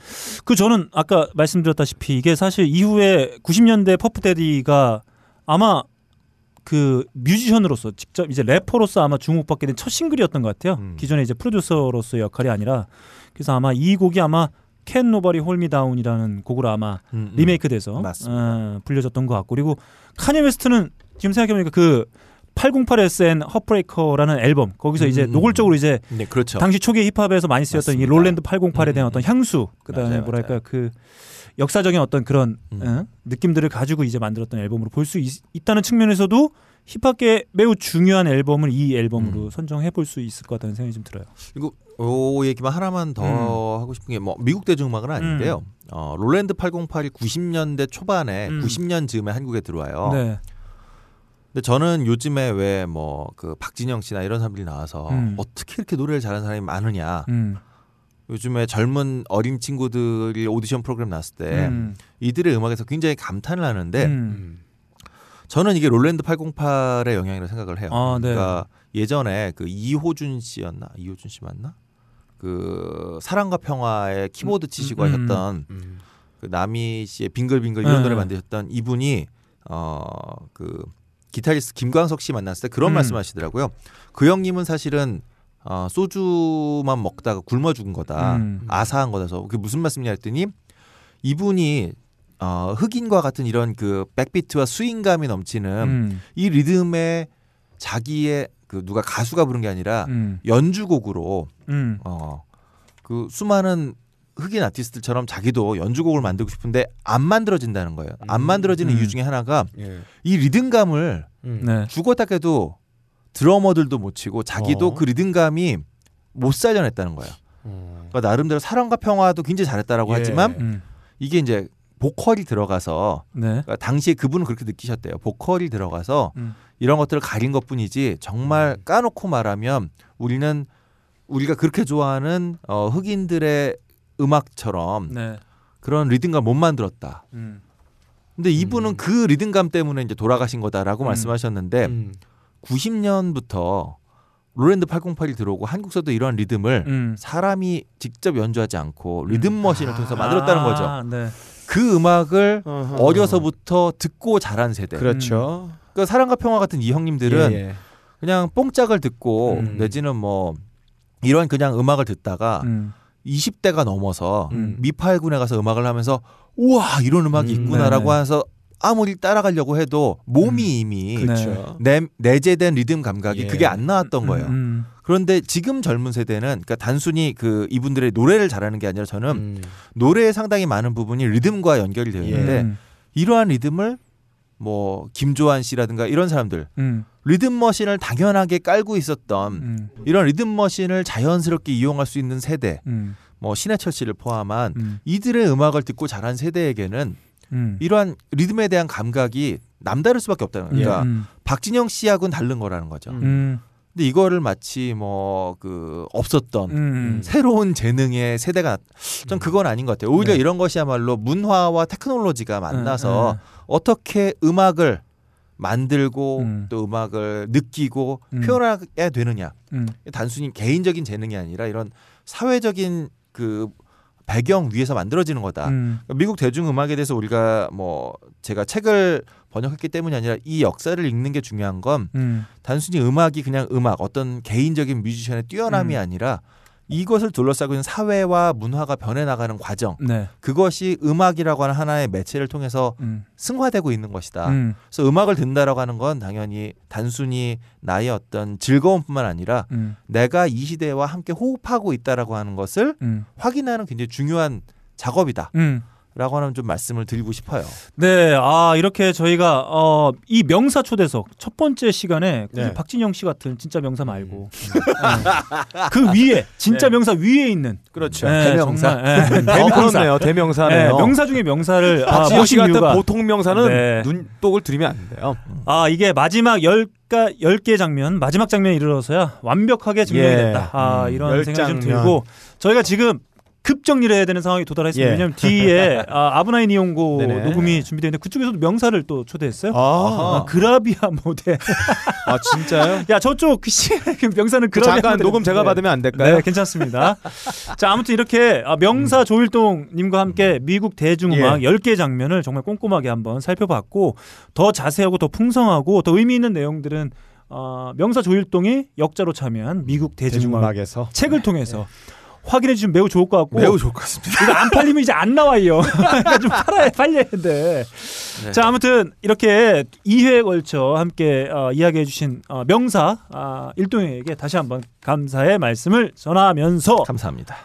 그 저는 아까 말씀드렸다시피 이게 사실 이후에 90년대 퍼프 데디가 아마 그 뮤지션으로서 직접 이제 래퍼로서 아마 주목받게 된 첫 싱글이었던 것 같아요. 음. 기존에 이제 프로듀서로서의 역할이 아니라 그래서 아마 이 곡이 아마 Can Nobody Hold Me Down이라는 곡으로 아마 음, 음. 리메이크돼서. 어, 불려졌던 것 같고 그리고 카니 웨스트는 지금 생각해보니까 그 808SN 허브레이커라는 앨범 거기서 이제 음. 노골적으로 이제 네, 그렇죠. 당시 초기에 힙합에서 많이 쓰였던 이 맞습니다. 롤랜드 808에 대한 음, 어떤 향수 그다음에 맞아요, 뭐랄까 맞아요. 그 역사적인 어떤 그런 음. 어? 느낌들을 가지고 이제 만들었던 앨범으로 볼 수 있다는 측면에서도 힙합계 매우 중요한 앨범을 이 앨범으로 음. 선정해 볼 수 있을 것 같다는 생각이 좀 들어요. 그리고 요 얘기만 하나만 더 음. 하고 싶은 게 뭐 미국 대중음악은 아닌데요. 어, 롤랜드 808이 90년대 초반에 음. 90년 즈음에 한국에 들어와요. 네. 근데 저는 요즘에 왜 뭐 그 박진영 씨나 이런 사람들이 나와서 음. 어떻게 이렇게 노래를 잘하는 사람이 많으냐. 음. 요즘에 젊은 어린 친구들이 오디션 프로그램 나왔을 때 음. 이들의 음악에서 굉장히 감탄을 하는데 음. 저는 이게 롤랜드 808의 영향이라고 생각을 해요. 아, 네. 그러니까 예전에 그 이호준 씨였나? 이호준 씨 맞나? 그 사랑과 평화의 키보드 치시고 음, 하셨던 음. 그 나미 씨의 빙글빙글 이런 네. 노래 만드셨던 이분이 어그 기타리스트 김광석 씨 만났을 때 그런 음. 말씀하시더라고요. 그 형님은 사실은 어, 소주만 먹다가 굶어 죽은 거다. 음. 아사한 거라서 그게 무슨 말씀이냐 했더니 이분이 어, 흑인과 같은 이런 그 백비트와 스윙감이 넘치는 음. 이 리듬에 자기의 그 누가 가수가 부른 게 아니라 음. 연주곡으로 음. 어그 수많은 흑인 아티스트들처럼 자기도 연주곡을 만들고 싶은데 안 만들어진다는 거예요. 안 음. 만들어지는 음. 이유 중에 하나가 예. 이 리듬감을 음. 네. 죽었다 깨도 드러머들도 못 치고 자기도 어. 그 리듬감이 못 살려냈다는 거예요. 어. 그러니까 나름대로 사랑과 평화도 굉장히 잘했다라고 예. 하지만 음. 이게 이제 보컬이 들어가서 네. 그러니까 당시에 그분은 그렇게 느끼셨대요. 보컬이 들어가서 음. 이런 것들을 가린 것뿐이지 정말 까놓고 말하면 우리는 우리가 그렇게 좋아하는 어, 흑인들의 음악처럼 네. 그런 리듬감 못 만들었다. 음. 근데 이분은 음. 그 리듬감 때문에 이제 돌아가신 거다라고 음. 말씀하셨는데 음. 90년부터 롤랜드 808이 들어오고 한국서도 이러한 리듬을 음. 사람이 직접 연주하지 않고 리듬 머신을 통해서 만들었다는 거죠. 아, 네. 그 음악을 어허. 어려서부터 듣고 자란 세대. 그렇죠. 그러니까 사랑과 평화 같은 이 형님들은 예, 예. 그냥 뽕짝을 듣고 음. 내지는 뭐 이런 그냥 음악을 듣다가 음. 20대가 넘어서 음. 미팔군에 가서 음악을 하면서 우와 이런 음악이 음, 있구나라고. 해서 아무리 따라가려고 해도 몸이 이미 네. 그렇죠. 내, 내재된 리듬 감각이 예. 그게 안 나왔던 거예요. 음. 그런데 지금 젊은 세대는 그러니까 단순히 그 이분들의 노래를 잘하는 게 아니라 저는 음. 노래에 상당히 많은 부분이 리듬과 연결이 되어 있는데 음. 이러한 리듬을 뭐 김조한 씨라든가 이런 사람들 음. 리듬 머신을 당연하게 깔고 있었던 음. 이런 리듬 머신을 자연스럽게 이용할 수 있는 세대 음. 뭐 신해철 씨를 포함한 음. 이들의 음악을 듣고 자란 세대에게는 음. 이러한 리듬에 대한 감각이 남다를 수밖에 없다는 거예요. 그러니까 음. 박진영 씨하고는 다른 거라는 거죠. 음. 음. 근데 이거를 마치 뭐 그 없었던 음. 새로운 재능의 세대가 전 그건 아닌 것 같아요. 오히려 네. 이런 것이야말로 문화와 테크놀로지가 만나서 음, 어떻게 음악을 만들고 음. 또 음악을 느끼고 음. 표현하게 되느냐. 음. 단순히 개인적인 재능이 아니라 이런 사회적인 그 배경 위에서 만들어지는 거다. 음. 미국 대중음악에 대해서 우리가 뭐 제가 책을 번역했기 때문이 아니라 이 역사를 읽는 게 중요한 건 음. 단순히 음악이 그냥 음악 어떤 개인적인 뮤지션의 뛰어남이 음. 아니라 이것을 둘러싸고 있는 사회와 문화가 변해 나가는 과정 네. 그것이 음악이라고 하는 하나의 매체를 통해서 음. 승화되고 있는 것이다. 음. 그래서 음악을 듣는다라고 하는 건 당연히 단순히 나의 어떤 즐거움뿐만 아니라 음. 내가 이 시대와 함께 호흡하고 있다라고 하는 것을 음. 확인하는 굉장히 중요한 작업이다 라고 음. 하는 좀 말씀을 드리고 싶어요. 네, 아 이렇게 저희가 어, 이 명사 초대석 첫 번째 시간에 네. 박진영 씨 같은 진짜 명사 말고 네. 그 위에 진짜 네. 명사 위에 있는 그렇죠. 네, 대명사. 네, 어, 대명사. 대명사네요. 네, 명사 중에 명사를 아, 박지영 씨 모신 같은 이유가 보통 명사는 네. 눈독을 들이면 안 돼요. 아 이게 마지막 열가 열개 장면 마지막 장면에 이르러서야 완벽하게 증명이 예. 됐다. 아 음, 이런 열 생각이 좀. 들고 저희가 지금 급 정리를 해야 되는 상황이 도달했습니다. 예. 왜냐하면 뒤에 아, 아브나인 이용고 네네. 녹음이 준비되는데 그쪽에서도 명사를 또 초대했어요. 아, 아, 그라비아 모델. 아 진짜요? 야 저쪽 그 씨, 그 명사는 그 그라비아 잠깐 모델. 녹음 제가 네. 받으면 안 될까요? 네, 괜찮습니다. 자, 아무튼 이렇게 아, 명사 조일동 님과 함께 미국 대중음악 예. 10개 장면을 정말 꼼꼼하게 한번 살펴봤고 더 자세하고 더 풍성하고 더 의미 있는 내용들은 어, 명사 조일동이 역자로 참여한 미국 대중음악 대중음악에서 책을 통해서 확인해 주시면 매우 좋을 것 같고 매우 좋을 것 같습니다. 이거 안 팔리면 이제 안 나와요. 그러니까 좀 팔아야 팔려야 돼. 네. 자 아무튼 이렇게 2회에 걸쳐 함께 어, 이야기해 주신 어, 명사 아, 일동에게 다시 한번 감사의 말씀을 전하면서 감사합니다.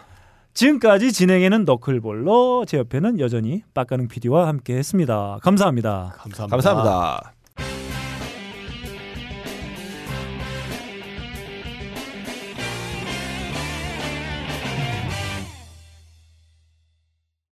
지금까지 진행에는 너클볼러 제 옆에는 여전히 빡가능 PD와 함께 했습니다. 감사합니다. 감사합니다. 감사합니다.